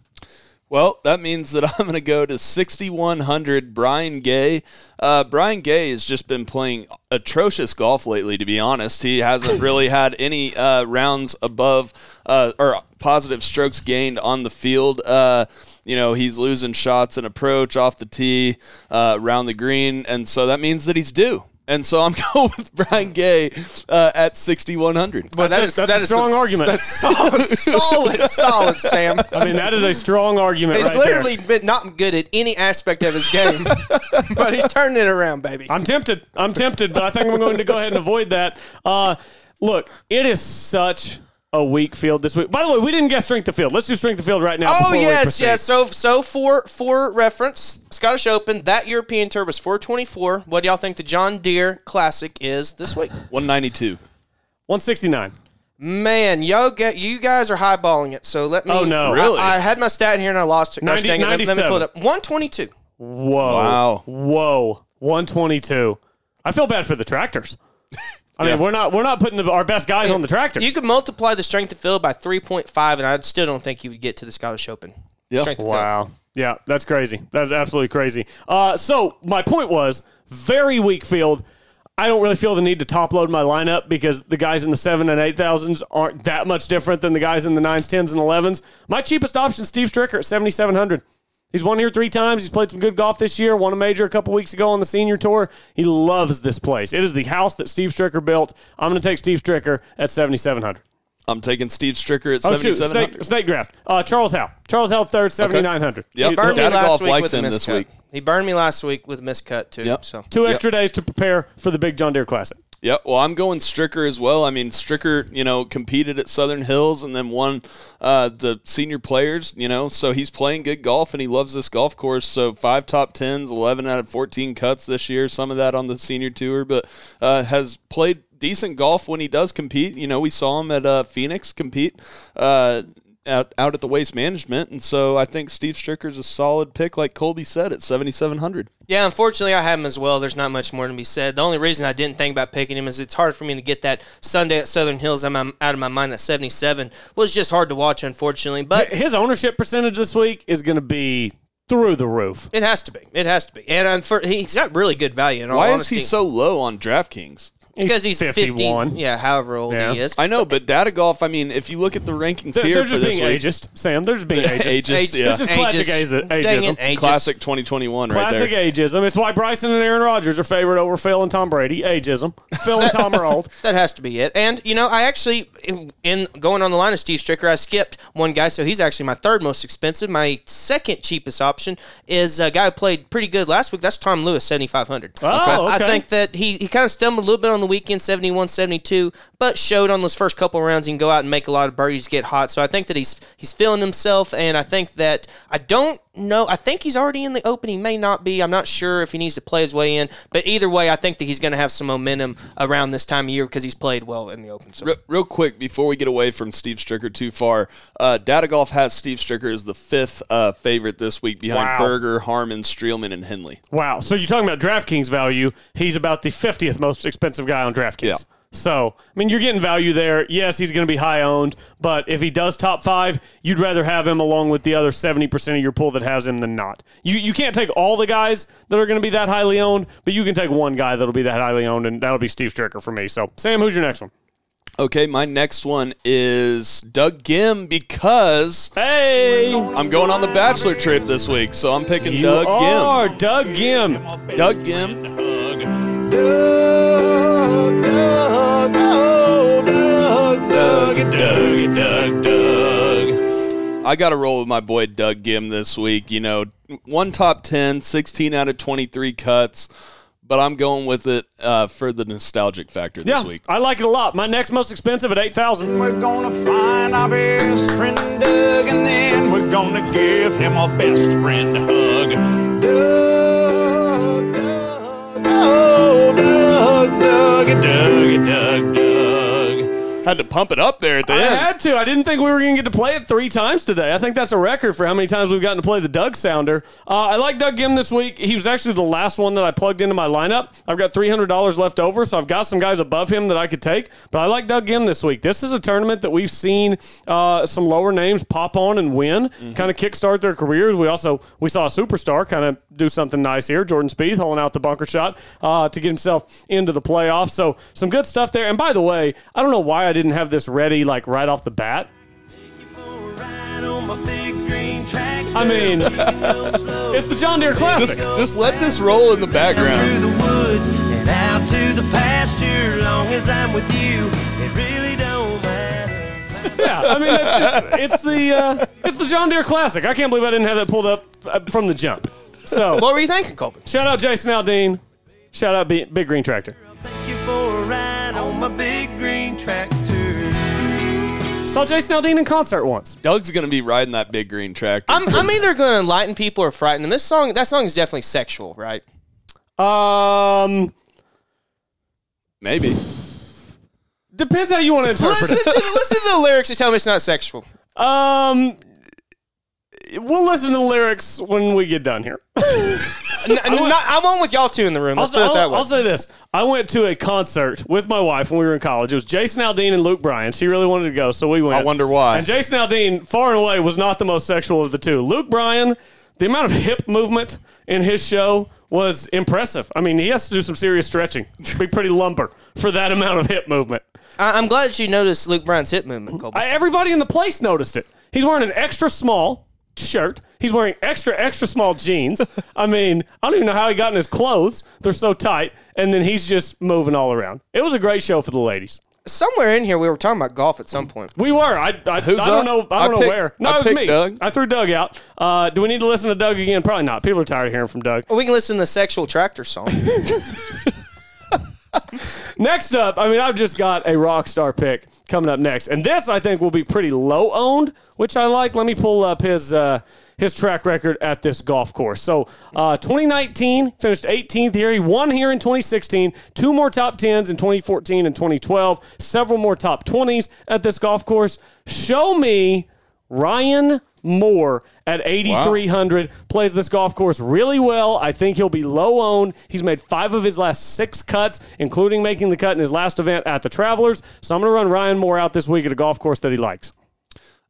Well, that means that I'm going to go to 6100 Brian Gay. Uh, Brian Gay has just been playing atrocious golf lately, to be honest. He hasn't really had any uh, rounds above uh, or positive strokes gained on the field. You know, he's losing shots and approach off the tee, uh, around the green, and so that means that he's due. And so I'm going with Brian Gay uh, at 6100. Well, That's a- that's a strong argument. That's solid, solid, solid, Sam. I mean, that is a strong argument He's right literally been not good at any aspect of his game, but he's turning it around, baby. I'm tempted. I'm tempted, but I think I'm going to go ahead and avoid that. Uh, look, it is such a weak field this week. By the way, we didn't get strength of field. Let's do strength of field right now. Oh yes, yes. So so for for reference, Scottish Open that European Tour was 424. What do y'all think the John Deere Classic is this week? 192. 169. Man, yo, get you guys are highballing it. So let me. Oh, no. I- Really? I, had my stat here and I lost it. Gosh 90 dang it. Let, let me pull it up. 122. Whoa. Wow. Whoa. 122. I feel bad for the tractors. I mean, Yeah. we're not we're not putting the, our best guys on the tractors. You could multiply the strength of field by 3.5, and I still don't think you would get to the Scottish Open. Yep. Strength of field. Wow. Yeah, that's crazy. That's absolutely crazy. Uh, so my point was very weak field. I don't really feel the need to top load my lineup because the guys in the seven and eight thousands aren't that much different than the guys in the nines, tens, and elevens. My cheapest option, Steve Stricker at seventy seven hundred. He's won here three times. He's played some good golf this year. Won a major a couple weeks ago on the senior tour. He loves this place. It is the house that Steve Stricker built. I'm going to take Steve Stricker at seventy seven hundred. I'm taking Steve Stricker at Oh shoot, 7700. snake, snake draft. Uh, Charles Howell. Charles Howell third, seventy nine hundred. Yep. Burned Data Golf likes him this cut. week. He burned me last week with a miscut too. Yep. So Two Yep. extra days to prepare for the big John Deere Classic. Yep. Well, I'm going Stricker as well. I mean, Stricker, you know, competed at Southern Hills and then won uh, the senior players, you know, so he's playing good golf and he loves this golf course. So five top tens, 11 out of 14 cuts this year, some of that on the senior tour, but uh, has played decent golf when he does compete. You know, we saw him at uh, Phoenix compete. Uh, out, out at the waste management, and so I think Steve Stricker's a solid pick, like Colby said, at 7,700. Yeah, unfortunately, I have him as well. There's not much more to be said. The only reason I didn't think about picking him is it's hard for me to get that Sunday at Southern Hills out of my- out of my mind. That 77 was just hard to watch, unfortunately. But His ownership percentage this week is going to be through the roof. it has to be. It has to be. And uh, unfor- he's got really good value. In all Why is he so low on DraftKings? Because he's 51. 50. Yeah, however old Yeah. he is. I know, but data golf. I mean, if you look at the rankings They're, here they're for just this being week, ageist, Sam. They're just being ageist. Ageist, yeah. It's just classic Ages. ageism. Dang it, ages. classic 2021 right Classic there. ageism. It's why Bryson and Aaron Rodgers are favored over Phil and Tom Brady. Ageism. Phil and Tom are old. That has to be it. And you know, I actually, in, in going on the line of Steve Stricker, I skipped one guy, so he's actually my third most expensive. My second cheapest option is a guy who played pretty good last week. That's Tom Lewis, seventy five hundred. Oh, I okay. think that he, he kind of stumbled a little bit on the weekend, 71 72, but showed on those first couple rounds he can go out and make a lot of birdies, get hot. So I think that he's he's feeling himself, and I think that I don't know. I think he's already in the Open. He may not be. I'm not sure if he needs to play his way in, but either way, I think that he's going to have some momentum around this time of year because he's played well in the Open. So. Real, real quick before we get away from Steve Stricker too far, uh, Data Golf has Steve Stricker as the fifth uh, favorite this week behind Wow. Berger, Harman, Streelman, and Henley. Wow. So you're talking about DraftKings value. He's about the 50th most expensive guy on DraftKings. Yeah. So, I mean, you're getting value there. Yes, he's going to be high owned, but if he does top five, you'd rather have him along with the other 70% of your pool that has him than not. You, you can't take all the guys that are going to be that highly owned, but you can take one guy that'll be that highly owned, and that'll be Steve Stricker for me. So, Sam, who's your next one? Okay, my next one is Doug Ghim because hey, I'm going on the bachelor trip this week, so I'm picking You Doug are Doug Ghim. Doug Ghim. Doug Ghim. Doug, Doug, Doug, Doug. I got to roll with my boy Doug Ghim this week. You know, one top 10, 16 out of 23 cuts, but I'm going with it uh, for the nostalgic factor this Yeah, week. I like it a lot. My next most expensive at 8000 We're gonna find our best friend Doug, and then we're gonna give him a best friend hug. Doug, Doug, oh, Doug, Doug, Doug, Doug, Doug. Had to pump it up there at the I end. had to. I didn't think we were going to get to play it three times today. I think that's a record for how many times we've gotten to play the Doug Sounder. Uh, I like Doug Ghim this week. He was actually the last one that I plugged into my lineup. I've got $300 left over, so I've got some guys above him that I could take. But I like Doug Ghim this week. This is a tournament that we've seen uh, some lower names pop on and win, kind of kickstart their careers. We also we saw a superstar kind of do something nice here. Jordan Spieth holding out the bunker shot uh, to get himself into the playoffs. So some good stuff there. And by the way, I don't know why I didn't have this ready like right off the bat. I mean, it's the John Deere Classic. Just, just let this roll in the background. woods and out to the pasture. Long as I'm with you, it really don't matter. yeah, I mean, it's just it's the uh, it's the John Deere Classic. I can't believe I didn't have that pulled up uh, from the jump. So, What were you thinking, Colby? shout out Jason Aldean. Shout out B- Big Green Tractor. Take you for a ride on my big green tractor. Saw Jason Aldean in concert once. Doug's going to be riding that big green tractor. I'm, I'm either going to enlighten people or frighten them. This song, that song is definitely sexual, right? Um, Maybe. depends how you want to interpret Listen it. to, listen to the lyrics and tell me it's not sexual. Um, we'll listen to the lyrics when we get done here. N- n- not- I'm on with y'all two in the room. Let's I'll, put it that I'll- way. I'll say this. I went to a concert with my wife when we were in college. It was Jason Aldean and Luke Bryan. She really wanted to go, so we went. I wonder why. And Jason Aldean, far and away, was not the most sexual of the two. Luke Bryan, the amount of hip movement in his show was impressive. I mean, he has to do some serious stretching. Be pretty lumber for that amount of hip movement. I, I'm glad that you noticed Luke Bryan's hip movement, Colby. I, everybody in the place noticed it. He's wearing an extra small shirt. He's wearing extra, extra small jeans. I mean, I don't even know how he got in his clothes. They're so tight. And then he's just moving all around. It was a great show for the ladies. Somewhere in here, we were talking about golf at some point. We were. I, I, Who's I don't up? know. I I don't know picked- where. No, I it was me. Doug. I threw Doug out. Uh, do we need to listen to Doug again? Probably not. People are tired of hearing from Doug. Well, we can listen to the sexual tractor song. Next up, I mean, I've just got a rock star pick coming up next, and this I think will be pretty low owned, which I like. Let me pull up his uh, his track record at this golf course. So, uh, 2019 finished 18th here. He won here in 2016. Two more top tens in 2014 and 2012. Several more top 20s at this golf course. Show me Ryan Moore at 8,300 plays this golf course really well. I think he'll be low owned. He's made five of his last six cuts, including making the cut in his last event at the Travelers. So I'm going to run Ryan Moore out this week at a golf course that he likes.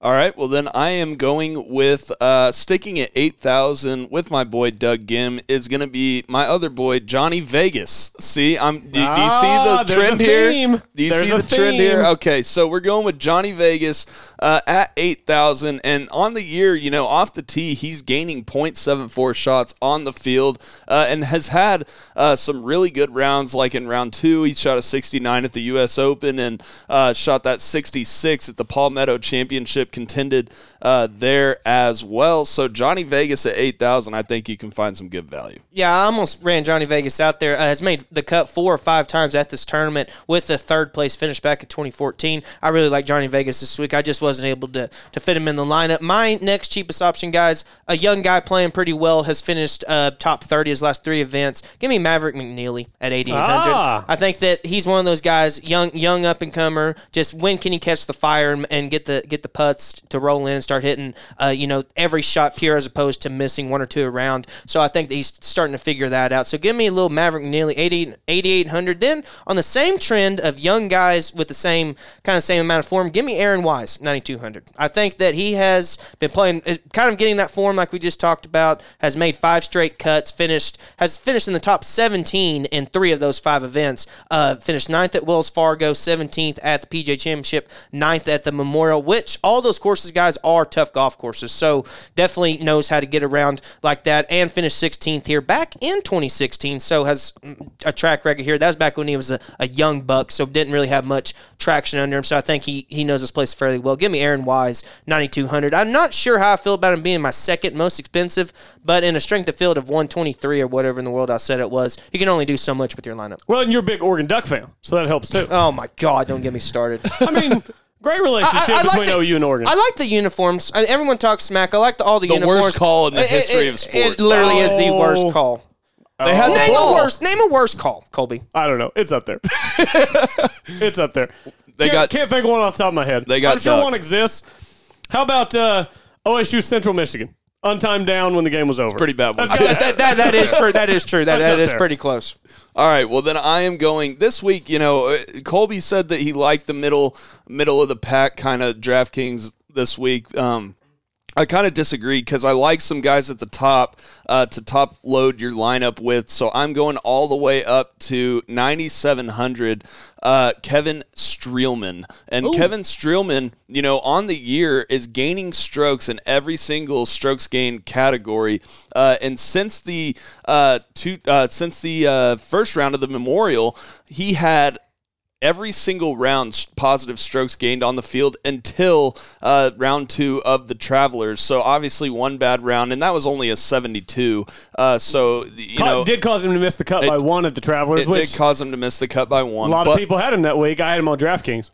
All right. Well, then I am going with uh, sticking at 8,000 with my boy Doug Ghim is going to be my other boy, Johnny Vegas. See, I'm. Do, do you Ah, see the trend here? Do you There's see a the trend here? Okay. So we're going with Johnny Vegas uh, at 8,000. And on the year, you know, off the tee, he's gaining 0.74 shots on the field uh, and has had uh, some really good rounds. Like in round two, he shot a 69 at the U.S. Open and uh, shot that 66 at the Palmetto championship contended uh, there as well. So Johnny Vegas at eight thousand, I think you can find some good value. Yeah, I almost ran Johnny Vegas out there. Uh, has made the cut four or five times at this tournament with the third place finish back in 2014. I really like Johnny Vegas this week. I just wasn't able to to fit him in the lineup. My next cheapest option, guys, a young guy playing pretty well, has finished uh, top 30 his last three events. Give me Maverick McNealy at 8800. Ah. I think that he's one of those guys, young young up and comer. Just when can he catch the fire and, and get the get the putts to roll in and start hitting, uh, you know, every shot pure as opposed to missing one or two around. So I think that he's starting to figure that out. So give me a little Maverick nearly 80 8800. Then on the same trend of young guys with the same kind of same amount of form, give me Aaron Wise 9200. I think that he has been playing, kind of getting that form like we just talked about. Has made five straight cuts. Finished has finished in the top 17 in three of those five events. Uh, finished ninth at Wells Fargo, 17th at the PJ Championship, ninth at the Memorial. Which all those courses, guys, are tough golf courses. So definitely knows how to get around like that and finished 16th here back in 2016. So has a track record here. That was back when he was a, a young buck, so didn't really have much traction under him. So I think he he knows this place fairly well. Give me Aaron Wise 9200. I'm not sure how I feel about him being my second most expensive, but in a strength of field of 123 or whatever in the world I said it was, you can only do so much with your lineup. Well, and you're a big Oregon Duck fan, so that helps too. Oh my God! Don't get me started. I mean, great relationship I- I like between the- OU and Oregon. I like the uniforms. I, everyone talks smack. I like the, all the, The uniforms. The worst call in the It- it- history it- of sports. It literally is the Oh. worst call. They had the name ball. a worst. Name a worst call, Colby. I don't know. It's up there. it's up there. They can't, got- can't think of one off the top of my head. They got I'm sure ducked. one exists. How about uh, OSU Central Michigan? Untimed down when the game was over. Pretty bad one. That's that, that, that, that is true. That is true. That, That's that up is there. pretty close. All right. Well, then I am going this week. You know, uh, Colby said that he liked the middle middle of the pack kind of DraftKings this week. Um, I kind of disagree because I like some guys at the top uh, to top load your lineup with. So I'm going all the way up to 9,700. Uh, Kevin Streelman. And Kevin Streelman, you know, on the year is gaining strokes in every single strokes gain category. Uh, and since the uh, two, uh, since the uh, first round of the Memorial, he had every single round positive strokes gained on the field until uh, round two of the Travelers. So obviously one bad round, and that was only a 72. Uh, so you Ca- know did cause him to miss the cut It- by one at the Travelers, it which did cause him to miss the cut by one. a lot but- of people had him that week. I had him on DraftKings.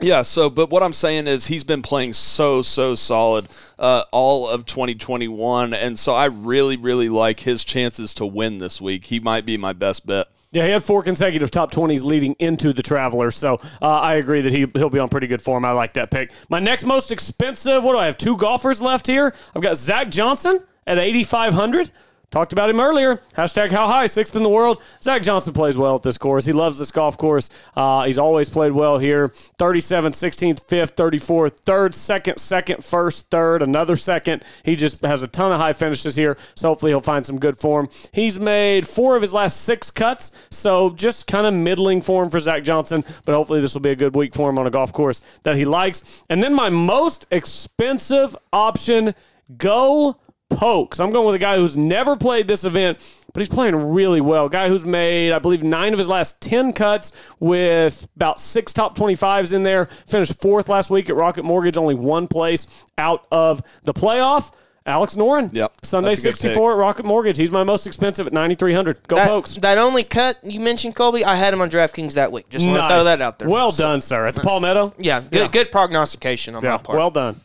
yeah, so but what I'm saying is he's been playing so so solid uh, all of 2021, and so I really really like his chances to win this week. He might be my best bet. Yeah, he had four consecutive top 20s leading into the Travelers. So uh, I agree that he, he'll be on pretty good form. I like that pick. My next most expensive, what do I have? Two golfers left here. I've got Zach Johnson at 8,500. Talked about him earlier. Hashtag how high, sixth in the world. Zach Johnson plays well at this course. He loves this golf course. Uh, he's always played well here. 37th, 16th, 5th, 34th, 3rd, 2nd, 2nd, 1st, 3rd, another second. He just has a ton of high finishes here. So hopefully he'll find some good form. He's made four of his last six cuts. So just kind of middling form for Zach Johnson. But hopefully this will be a good week for him on a golf course that he likes. And then my most expensive option, go Pokes. I'm going with a guy who's never played this event, but he's playing really well. Guy who's made, I believe, nine of his last 10 cuts with about six top 25s in there. Finished fourth last week at Rocket Mortgage, only one place out of the playoff. Alex Noren. Yep. Sunday That's a good 64 at Rocket Mortgage. He's my most expensive at 9,300. Go That, Pokes. that only cut you mentioned, Colby, I had him on DraftKings that week. Just want to throw that out there. Well done, sir. At the Palmetto. yeah, good, good prognostication on Yeah, my part. well done.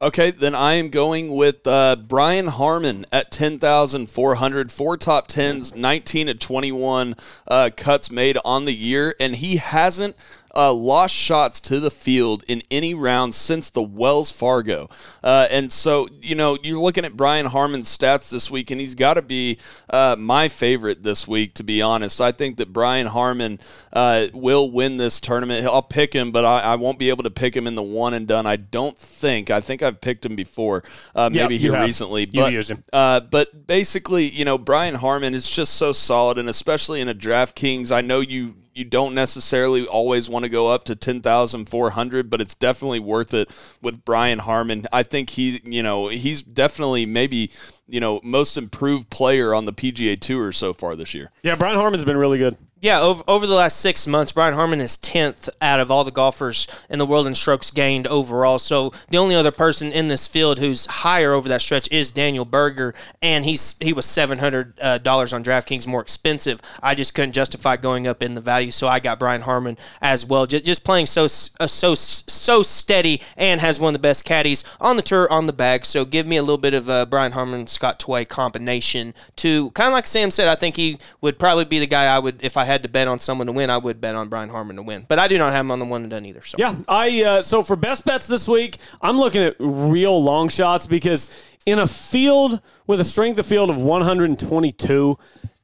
Okay, then I am going with uh, Brian Harman at 10,400. Four top tens, 19 to 21 uh, cuts made on the year, and he hasn't uh, lost shots to the field in any round since the Wells Fargo. Uh, and so, you know, you're looking at Brian Harman's stats this week, and he's got to be uh, my favorite this week, to be honest. I think that Brian Harman uh, will win this tournament. I'll pick him, but I, I won't be able to pick him in the one and done. I don't think. I think I've picked him before, uh, maybe you here have. recently. But, uh, but basically, you know, Brian Harman is just so solid, and especially in a DraftKings, I know you you don't necessarily always want to go up to 10,400, but it's definitely worth it with Brian Harman. I think he, you know, he's definitely maybe you know most improved player on the PGA Tour so far this year. Yeah, Brian Harman's been really good. Yeah, over, over the last six months, Brian Harman is 10th out of all the golfers in the world in strokes gained overall. So the only other person in this field who's higher over that stretch is Daniel Berger, and he's he was $700 uh, on DraftKings more expensive. I just couldn't justify going up in the value, so I got Brian Harman as well. Just, just playing so uh, so so steady and has one of the best caddies on the tour on the bag. So give me a little bit of a Brian Harman Scott Tway combination to kind of like Sam said. I think he would probably be the guy I would if I had to bet on someone to win, I would bet on Brian Harman to win. But I do not have him on the one and done either. So Yeah, I uh, so for best bets this week, I'm looking at real long shots because in a field with a strength of field of 122,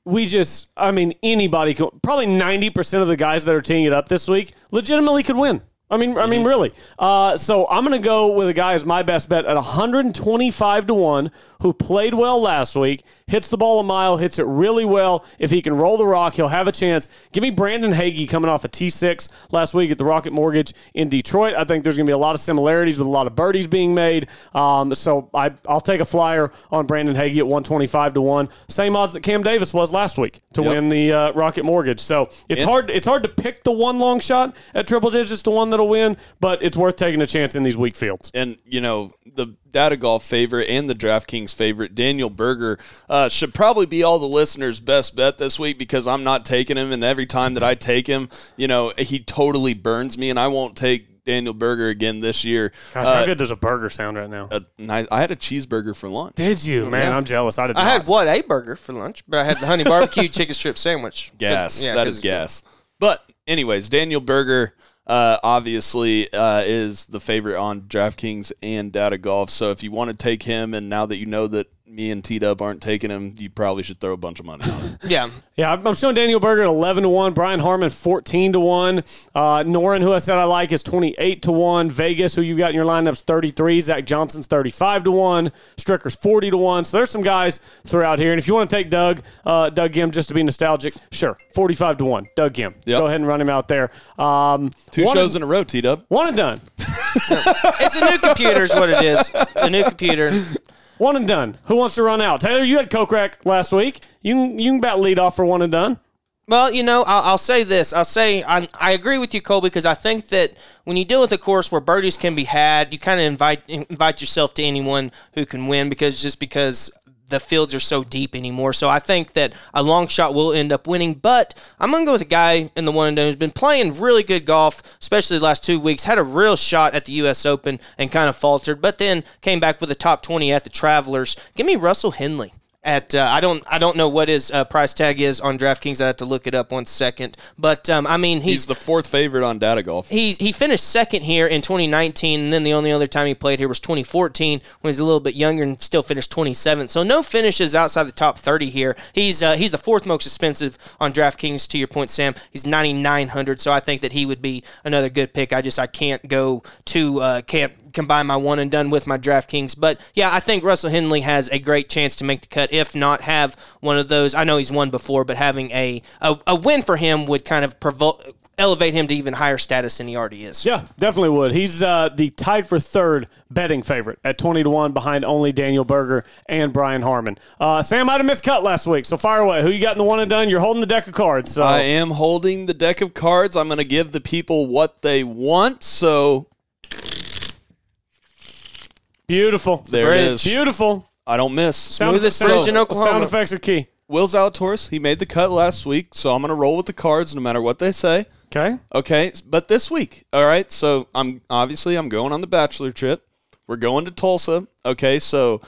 we just, I mean, anybody could, probably 90% of the guys that are teeing it up this week legitimately could win. I mean, I mean, really. Uh, so I'm going to go with a guy as my best bet at 125 to one, who played well last week, hits the ball a mile, hits it really well. If he can roll the rock, he'll have a chance. Give me Brandon Hagy coming off a T6 last week at the Rocket Mortgage in Detroit. I think there's going to be a lot of similarities with a lot of birdies being made. Um, so I, I'll take a flyer on Brandon Hagy at 125 to one. Same odds that Cam Davis was last week to Yep. win the uh, Rocket Mortgage. So it's Yeah. hard. It's hard to pick the one long shot at triple digits to one that'll win, but it's worth taking a chance in these weak fields. And you know the Data Golf favorite and the DraftKings favorite, Daniel Berger, uh, should probably be all the listeners' best bet this week because I'm not taking him, and every time that I take him, you know he totally burns me, and I won't take Daniel Berger again this year. Gosh, Uh, how good does a burger sound right now? uh, nice- I had a cheeseburger for lunch. Did you, man? Yeah. I'm jealous. I did. I not. had what a burger for lunch, but I had the honey barbecue chicken strip sandwich. gas. yeah, that 'cause is gas. But anyways, Daniel Berger uh, obviously uh, is the favorite on DraftKings and Data Golf. So if you want to take him, and now that you know that me and T Dub aren't taking him, you probably should throw a bunch of money on it. Yeah. Yeah, I'm I'm showing Daniel Berger at 11 to 1, Brian Harman 14 to 1. Uh, Noren, who I said I like, is 28 to 1. Vegas, who you got in your lineups, 33. Zach Johnson's 35 to 1. Stricker's 40 to 1. So there's some guys throughout here. And if you want to take Doug, uh, Doug Ghim, just to be nostalgic, sure, 45 to 1. Doug Ghim. Yep. Go ahead and run him out there. Um, Two shows and, in a row, T Dub. One and done. It's a new computer, is what it is. The new computer. One and done. Who wants to run out? Taylor, you had Kokrak last week. You can, you can bat lead off for one and done. Well, you know, I'll, I'll say this. I'll say I, I agree with you, Cole, because I think that when you deal with a course where birdies can be had, you kind of invite invite yourself to anyone who can win because just because the fields are so deep anymore. So I think that a long shot will end up winning. But I'm going to go with a guy in the one and done who's been playing really good golf, especially the last two weeks. Had a real shot at the U.S. Open and kind of faltered, but then came back with a top 20 at the Travelers. Give me Russell Henley at uh, I don't I don't know what his uh, price tag is on DraftKings. I have to look it up one second. But um, I mean He's he's the fourth favorite on Data Golf. he's he finished second here in 2019, and then the only other time he played here was 2014 when he's a little bit younger and still finished 27th. So no finishes outside the top 30 here. He's uh, he's the fourth most expensive on DraftKings. To your point, Sam, he's 9,900. So I think that he would be another good pick. I just I can't go to uh, can't combine my one and done with my DraftKings. But yeah, I think Russell Henley has a great chance to make the cut. If not, have one of those. I know he's won before, but having a a, a win for him would kind of provoke. Elevate him to even higher status than he already is. Yeah, definitely would. He's uh, the tied for third betting favorite at 20 to 1 behind only Daniel Berger and Brian Harman. Uh, Sam might have missed cut last week, so fire away. Who you got in the one and done? You're holding the deck of cards. So I am holding the deck of cards. I'm going to give the people what they want. So beautiful. there it is. Beautiful. I don't miss. Sound, Smoothest sound- bridge in Oklahoma. sound effects are key. Will Zalatoris, he made the cut last week, so I'm going to roll with the cards no matter what they say. Okay. Okay, but this week, all right. So I'm obviously I'm going on the bachelor trip. We're going to Tulsa. Okay, so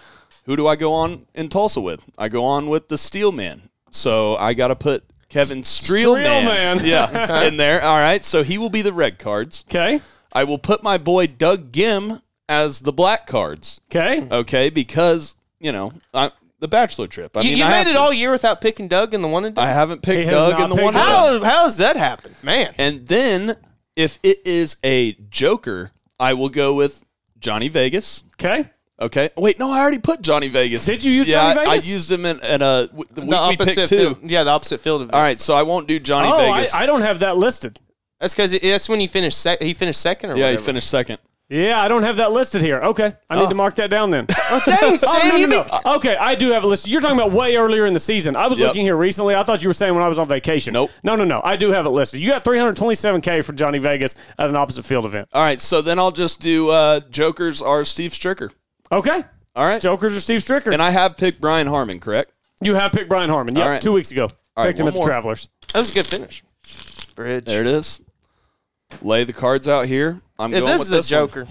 who do I go on in Tulsa with? I go on with the Steel Man. So I got to put Kevin Streelman, Streelman. yeah, in there. All right, so he will be the red cards. Okay. I will put my boy Doug Ghim as the black cards. Okay. Okay, because you know I, the bachelor trip. I you mean, you I made it to- all year without picking Doug in the one and done. I haven't picked Doug not in the one. Doug. and done. How how's that happen, man? And then if it is a Joker, I will go with Johnny Vegas. Okay. Okay. Wait, no, I already put Johnny Vegas. Did you use yeah, Johnny I- Vegas? I, used him in, in a w- the The we picked opposite two. field. Yeah, the opposite field of. All right, so I won't do Johnny oh, I, Vegas. I don't have that listed. That's because that's when you finished. Sec- he finished second, or yeah, he finished second. Yeah, I don't have that listed here. Okay, I need to mark that down then. Oh, dang, Sam, no, you no, no. Okay, I do have it listed. You're talking about way earlier in the season. I was Yep. looking here recently. I thought you were saying when I was on vacation. Nope. No, no, no. I do have it listed. You got 327k for Johnny Vegas at an opposite field event. All right, so then I'll just do uh, Jokers are Steve Stricker. Okay. All right. Jokers or Steve Stricker. And I have picked Brian Harman, correct? you have picked Brian Harman. Yeah, All right. two weeks ago. All right, Picked him one at the more. Travelers. That was a good finish. Bridge. There it is. Lay the cards out here. I'm If going this with is the this one. Joker.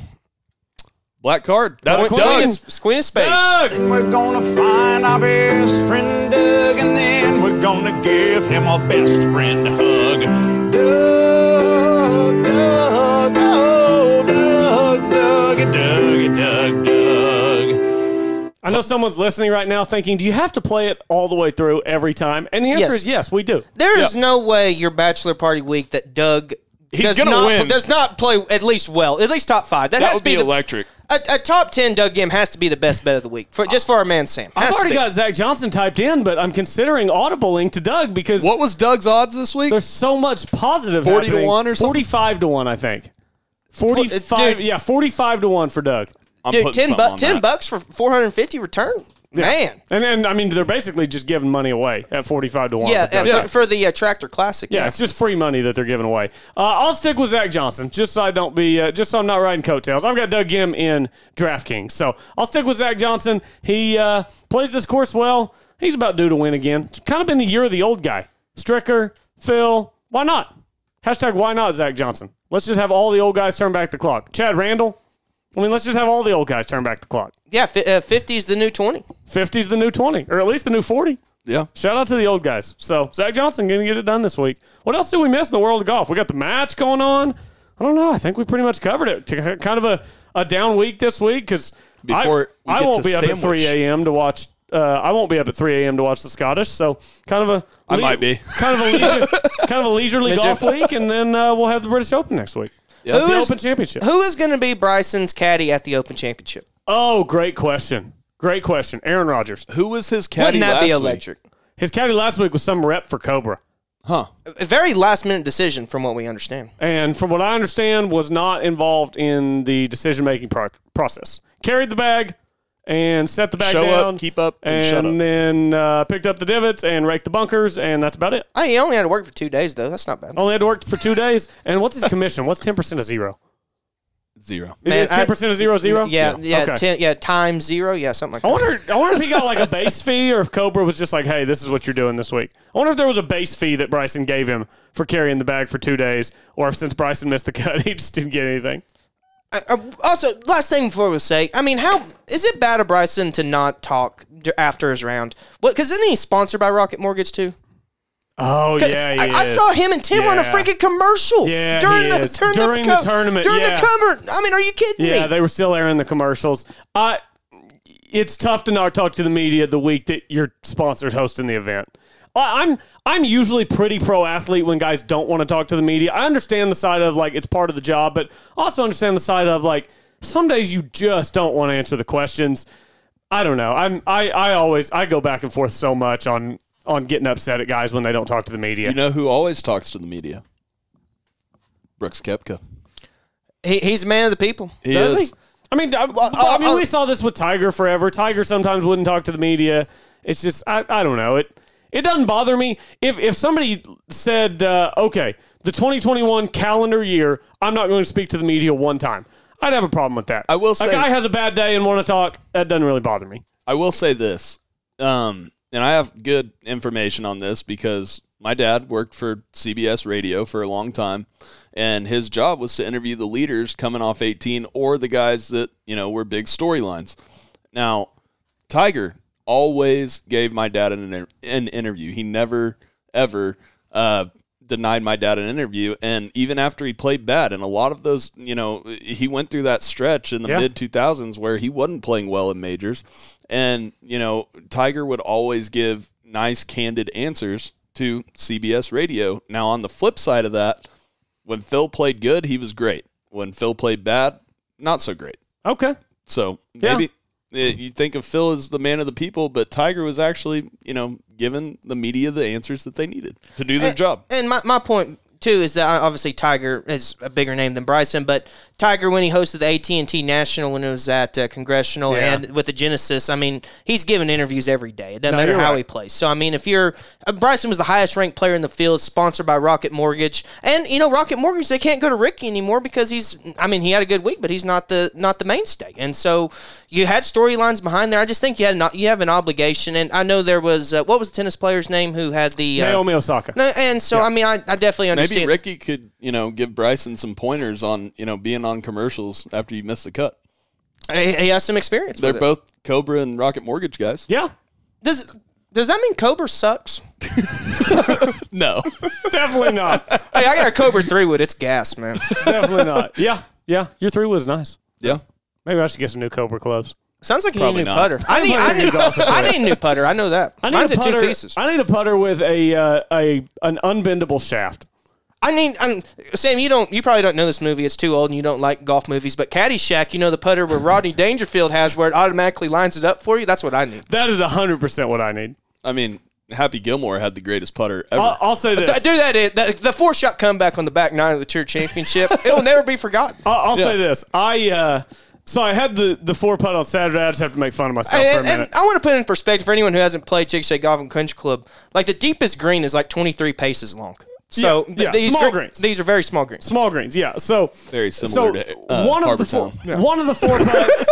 Black card. That's Queen, Doug. of- Queen of Spades. And we're gonna find our best friend Doug, and then we're gonna give him a best friend hug. Doug, Doug, oh, Doug, Doug, Doug, Doug, Doug. I know someone's listening right now thinking, do you have to play it all the way through every time? And the answer Yes. is yes, we do. There is no way your bachelor party week that Doug He's does gonna not, win. does not play at least well, at least top five. That, That has would to be, be the, electric. a, a top ten Doug game has to be the best bet of the week for just for our man Sam. I've already got Zach Johnson typed in, but I'm considering audibling to Doug because What was Doug's odds this week? there's so much positive. positive 40 to 1 or something? 45 to 1, I think. Uh, 45, dude. yeah, 45 to 1 for Doug. I'm Dude, ten, bu- on 10 that. bucks for four hundred and. Man, And then, I mean, they're basically just giving money away at 45 to 1. yeah, for uh, For, the uh, tractor classic. Yeah, it's just free money that they're giving away. Uh, I'll stick with Zach Johnson, just so I don't be, uh, just so I'm not riding coattails. I've got Doug Ghim in DraftKings, so I'll stick with Zach Johnson. He uh, plays this course well. He's about due to win again. It's kind of been the year of the old guy. Stricker, Phil, why not? Hashtag why not Zach Johnson? Let's just have all the old guys turn back the clock. Chad Randall. I mean, let's just have all the old guys turn back the clock. yeah. fi- uh, Fifty is the new twenty. 50's the new 20, or at least the new 40. Yeah. Shout out to the old guys. So Zach Johnson going to get it done this week. What else did we miss in the world of golf? We got the match going on. I don't know. I think we pretty much covered it. Kind of a, a down week this week because Before we I, I won't to be up at 3 a.m. to watch. Uh, I won't be up at 3 a.m. to watch the Scottish. So kind of a I might be. kind of a leisure, kind of a leisurely golf week, and then uh, we'll have the British Open next week. Yeah. The Who is- Open Championship. Who is going to be Bryson's caddy at the Open Championship? Oh, great question. Great question. Aaron Rodgers. Who was his caddy Wouldn't that last be week? electric? His caddy last week was some rep for Cobra. Huh. A very last minute decision, from what we understand. and from what I understand, was not involved in the decision making pro- process. Carried the bag and set the bag Show up, down, keep up, and and shut up. then uh, picked up the divots and raked the bunkers, and that's about it. Oh, he only had to work for two days, though. That's not bad. Only had to work for two days. And what's his commission? What's ten percent of zero? Zero. Is Man, it ten percent of zero zero? Yeah, yeah, Okay. ten, yeah, times zero, yeah, something like I that. wonder. I wonder if he got like a base fee, or if Cobra was just like, "Hey, this is what you're doing this week." I wonder if there was a base fee that Bryson gave him for carrying the bag for two days, or if since Bryson missed the cut, he just didn't get anything. Uh, uh, also, last thing before we say, I mean, how is it bad of Bryson to not talk after his round? What? Because isn't he sponsored by Rocket Mortgage too? Oh yeah, I, I saw him and Tim on a freaking commercial Yeah, during he the is. during, During the, the tournament, During yeah. the cover, I mean, are you kidding Yeah, me? they were still airing the commercials. Uh, it's tough to not talk to the media the week that your sponsor's hosting the event. I- I'm I'm usually pretty pro athlete when guys don't want to talk to the media. I understand the side of like it's part of the job, but also understand the side of like some days you just don't want to answer the questions. I don't know. I'm I I always I go back and forth so much on on getting upset at guys when they don't talk to the media. You know who always talks to the media? Brooks Koepka. he, he's a man of the people. He Does is. he? I mean, I, I uh, mean, we uh, saw this with Tiger forever. Tiger sometimes wouldn't talk to the media. It's just, I, I don't know. It it doesn't bother me if if somebody said, uh, okay, the 2021 calendar year, I'm not going to speak to the media one time. I'd have a problem with that. I will say- a guy has a bad day and want to talk. That doesn't really bother me. I will say this, um, and I have good information on this because my dad worked for CBS Radio for a long time, and his job was to interview the leaders coming off 18 or the guys that you know were big storylines. Now, Tiger always gave my dad an, an interview. He never ever uh, denied my dad an interview, and even after he played bad, and a lot of those, you know, he went through that stretch in the Yeah. mid 2000s where he wasn't playing well in majors, and you know, Tiger would always give nice, candid answers to CBS Radio. Now, on the flip side of that, when Phil played good, he was great. When Phil played bad, not so great. Okay. So Yeah. Eh, you think of Phil as the man of the people, but Tiger was actually, you know, giving the media the answers that they needed to do their job. And my, my point too is that obviously Tiger is a bigger name than Bryson, but Tiger when he hosted the AT and T National when it was at uh, Congressional Yeah. and with the Genesis. I mean, he's giving interviews every day. It doesn't No, matter how right. he plays. So I mean, if you're uh, Bryson was the highest ranked player in the field, sponsored by Rocket Mortgage, and you know Rocket Mortgage they can't go to Rickie anymore because he's. I mean, he had a good week, but he's not the not the mainstay. And so you had storylines behind there. I just think you had an, you have an obligation. And I know there was uh, what was the tennis player's name who had the uh, Naomi Osaka. No, and so I mean, I, I definitely understand. Maybe Rickie could, you know, give Bryson some pointers on, you know, being on commercials after you miss the cut. he, he has some experience. They're with it. both Cobra and Rocket Mortgage guys. Yeah. Does does that mean Cobra sucks? No. Definitely not. hey, I got a Cobra three wood. It's gas, man. Definitely not. Yeah. Yeah. Your three was nice. Yeah. Maybe I should get some new Cobra clubs. Sounds like you Probably need a new not. putter. I need, I, need, I need a new putter. I know that. I need Mine's a putter. two pieces. I need a putter with a uh, a an unbendable shaft. I need. I'm, Sam, you don't. You probably don't know this movie. It's too old, and you don't like golf movies. But Caddyshack, you know the putter where Rodney Dangerfield has, where it automatically lines it up for you. That's what I need. That is hundred percent what I need. I mean, Happy Gilmore had the greatest putter ever. I'll, I'll say Th- this. Do that. The, the four shot comeback on the back nine of the Tour Championship. It'll never be forgotten. I'll, I'll Yeah. say this. I uh, so I had the the four putt on Saturday. I just have to make fun of myself for a And, and minute. I want to put it in perspective for anyone who hasn't played Chickasha Golf and Country Club. Like the deepest green is like 23 paces long. So Yeah, th- yeah, these small gre- greens. These are very small greens. Small greens, yeah. So Very similar so to uh, one of the four, Harbour Town. one of the four putts.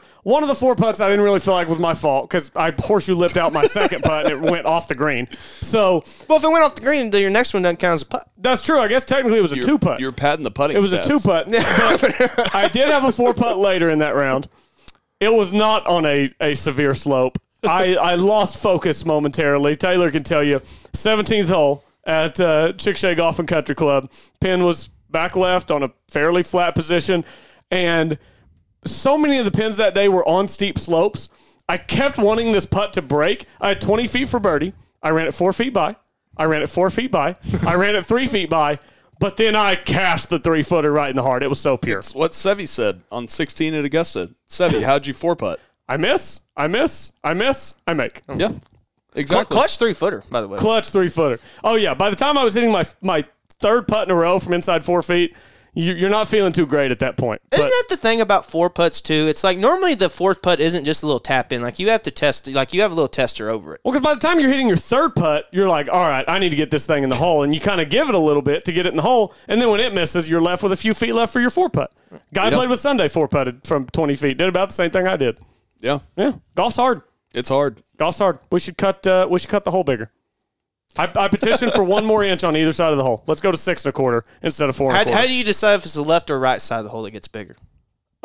One of the four putts I didn't really feel like was my fault because I horseshoe lipped out my second putt and it went off the green. So Well, if it went off the green, then your next one doesn't count as a putt. that's true. I guess technically it was a You're- two putt. You're patting the putting It was a two putt. I did have a four putt later in that round. It was not on a, a severe slope. I, I lost focus momentarily. Taylor can tell you. 17th hole at uh, Chickasha Golf and Country Club. Pin was back left on a fairly flat position. And so many of the pins that day were on steep slopes. I kept wanting this putt to break. I had 20 feet for birdie. I ran it four feet by. I ran it four feet by. I ran it three feet by. But then I cashed the three footer right in the heart. It was so pure. It's what Seve said on 16 at Augusta. Seve, how'd you four putt? I miss. I miss. I miss. I make. Yeah, Cl- exactly. clutch three footer, by the way. Clutch three footer. Oh yeah. By the time I was hitting my my third putt in a row from inside four feet, you, you're not feeling too great at that point. Isn't that the thing about four putts too? It's like normally the fourth putt isn't just a little tap in. Like you have to test. Like you have a little tester over it. well, because by the time you're hitting your third putt, you're like, all right, I need to get this thing in the hole, and you kind of give it a little bit to get it in the hole, and then when it misses, you're left with a few feet left for your four putt. Guy Yep. played with Sunday four putted from 20 feet. Did about the same thing I did. Yeah, Yeah, golf's hard. It's hard. Golf's hard. We should cut. Uh, we should cut the hole bigger. I, I petition for one more inch on either side of the hole. Let's go to six and a quarter instead of four. And How, a quarter. how do you decide if it's the left or right side of the hole that gets bigger?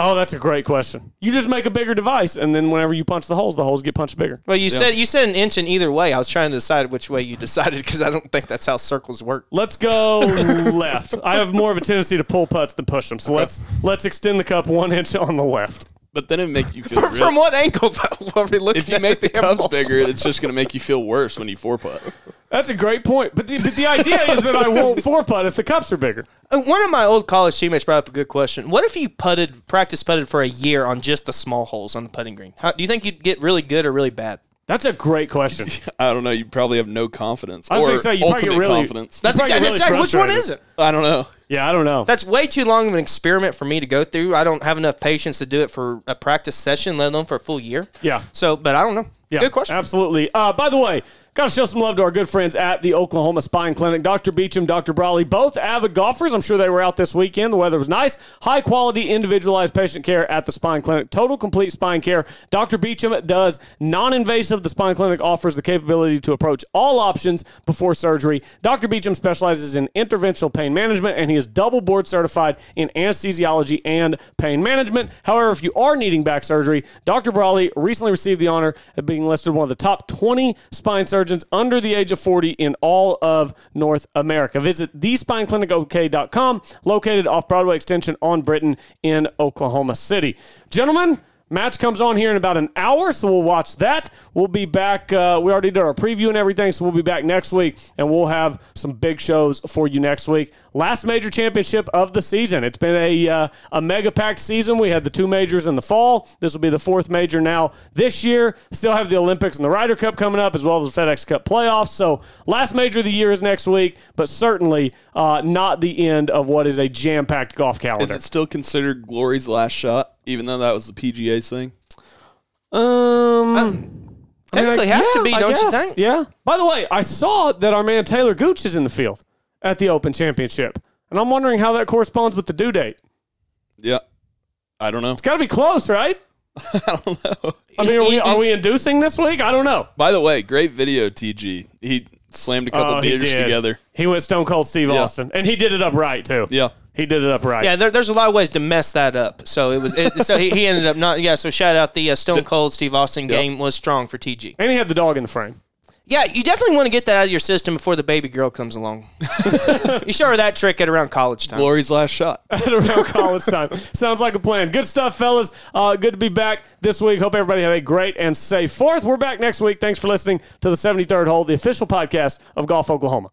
oh, that's a great question. You just make a bigger device, and then whenever you punch the holes, the holes get punched bigger. Well, you said you said an inch in either way. I was trying to decide which way you decided because I don't think that's how circles work. Let's go left. I have more of a tendency to pull putts than push them, so let's let's extend the cup one inch on the left. But then it make you feel From, real- from what angle though, are we looking If you at make the damn cups ball? bigger, it's just going to make you feel worse when you four putt. That's a great point. But the, but the idea is that I won't four putt if the cups are bigger. Uh, One of my old college teammates brought up a good question. What if you putted, practice putted for a year on just the small holes on the putting green? How, do you think you'd get really good or really bad? That's a great question. I don't know. You probably have no confidence I was or gonna say, you probably ultimate get really- confidence. That's probably exactly, really that's exactly- which one frustrated. is it? I don't know. Yeah, I don't know. That's way too long of an experiment for me to go through. I don't have enough patience to do it for a practice session, let alone for a full year. Yeah. So, but I don't know. Yeah, Good question. Absolutely. Uh, by the way, got to show some love to our good friends at the Oklahoma Spine Clinic. Dr. Beecham, Dr. Brawley, both avid golfers. I'm sure they were out this weekend. The weather was nice. High quality, individualized patient care at the Spine Clinic. Total complete spine care. Dr. Beecham does non invasive. The Spine Clinic offers the capability to approach all options before surgery. Dr. Beecham specializes in interventional pain management, and he is double board certified in anesthesiology and pain management. However, if you are needing back surgery, Dr. Brawley recently received the honor of being listed one of the top 20 spine surgeons under the age of 40 in all of North America. Visit thespineclinicok.com, located off Broadway Extension on Britton in Oklahoma City. Gentlemen, Match comes on here in about an hour, so we'll watch that. We'll be back. Uh, we already did our preview and everything, so we'll be back next week, and we'll have some big shows for you next week. Last major championship of the season. It's been a uh, a mega packed season. We had the two majors in the fall. This will be the fourth major now this year. Still have the Olympics and the Ryder Cup coming up, as well as the FedEx Cup playoffs. So last major of the year is next week, but certainly uh, not the end of what is a jam packed golf calendar. Is it still considered Glory's last shot, even though that was the PGA's thing? Um, Technically I- has to be, don't you think? Yeah. By the way, I saw that our man Taylor Gooch is in the field at the Open Championship, and I'm wondering how that corresponds with the due date. Yeah. I don't know. It's got to be close, right? I don't know. I mean, are we are we inducing this week? I don't know. By the way, great video, TG. He slammed a couple Oh, he beers did. together. He went Stone Cold Steve Yeah. Austin, and he did it up right too. Yeah. He did it up right. Yeah, there, there's a lot of ways to mess that up. So it was. It, so he, he ended up not. Yeah. So shout out the uh, Stone Cold Steve Austin game was strong for TG. And he had the dog in the frame. Yeah, you definitely want to get that out of your system before the baby girl comes along. you show her that trick at around college time. Glory's last shot. at around college time. Sounds like a plan. Good stuff, fellas. Uh, good to be back this week. Hope everybody had a great and safe fourth. We're back next week. Thanks for listening to the 73rd Hole, the official podcast of Golf Oklahoma.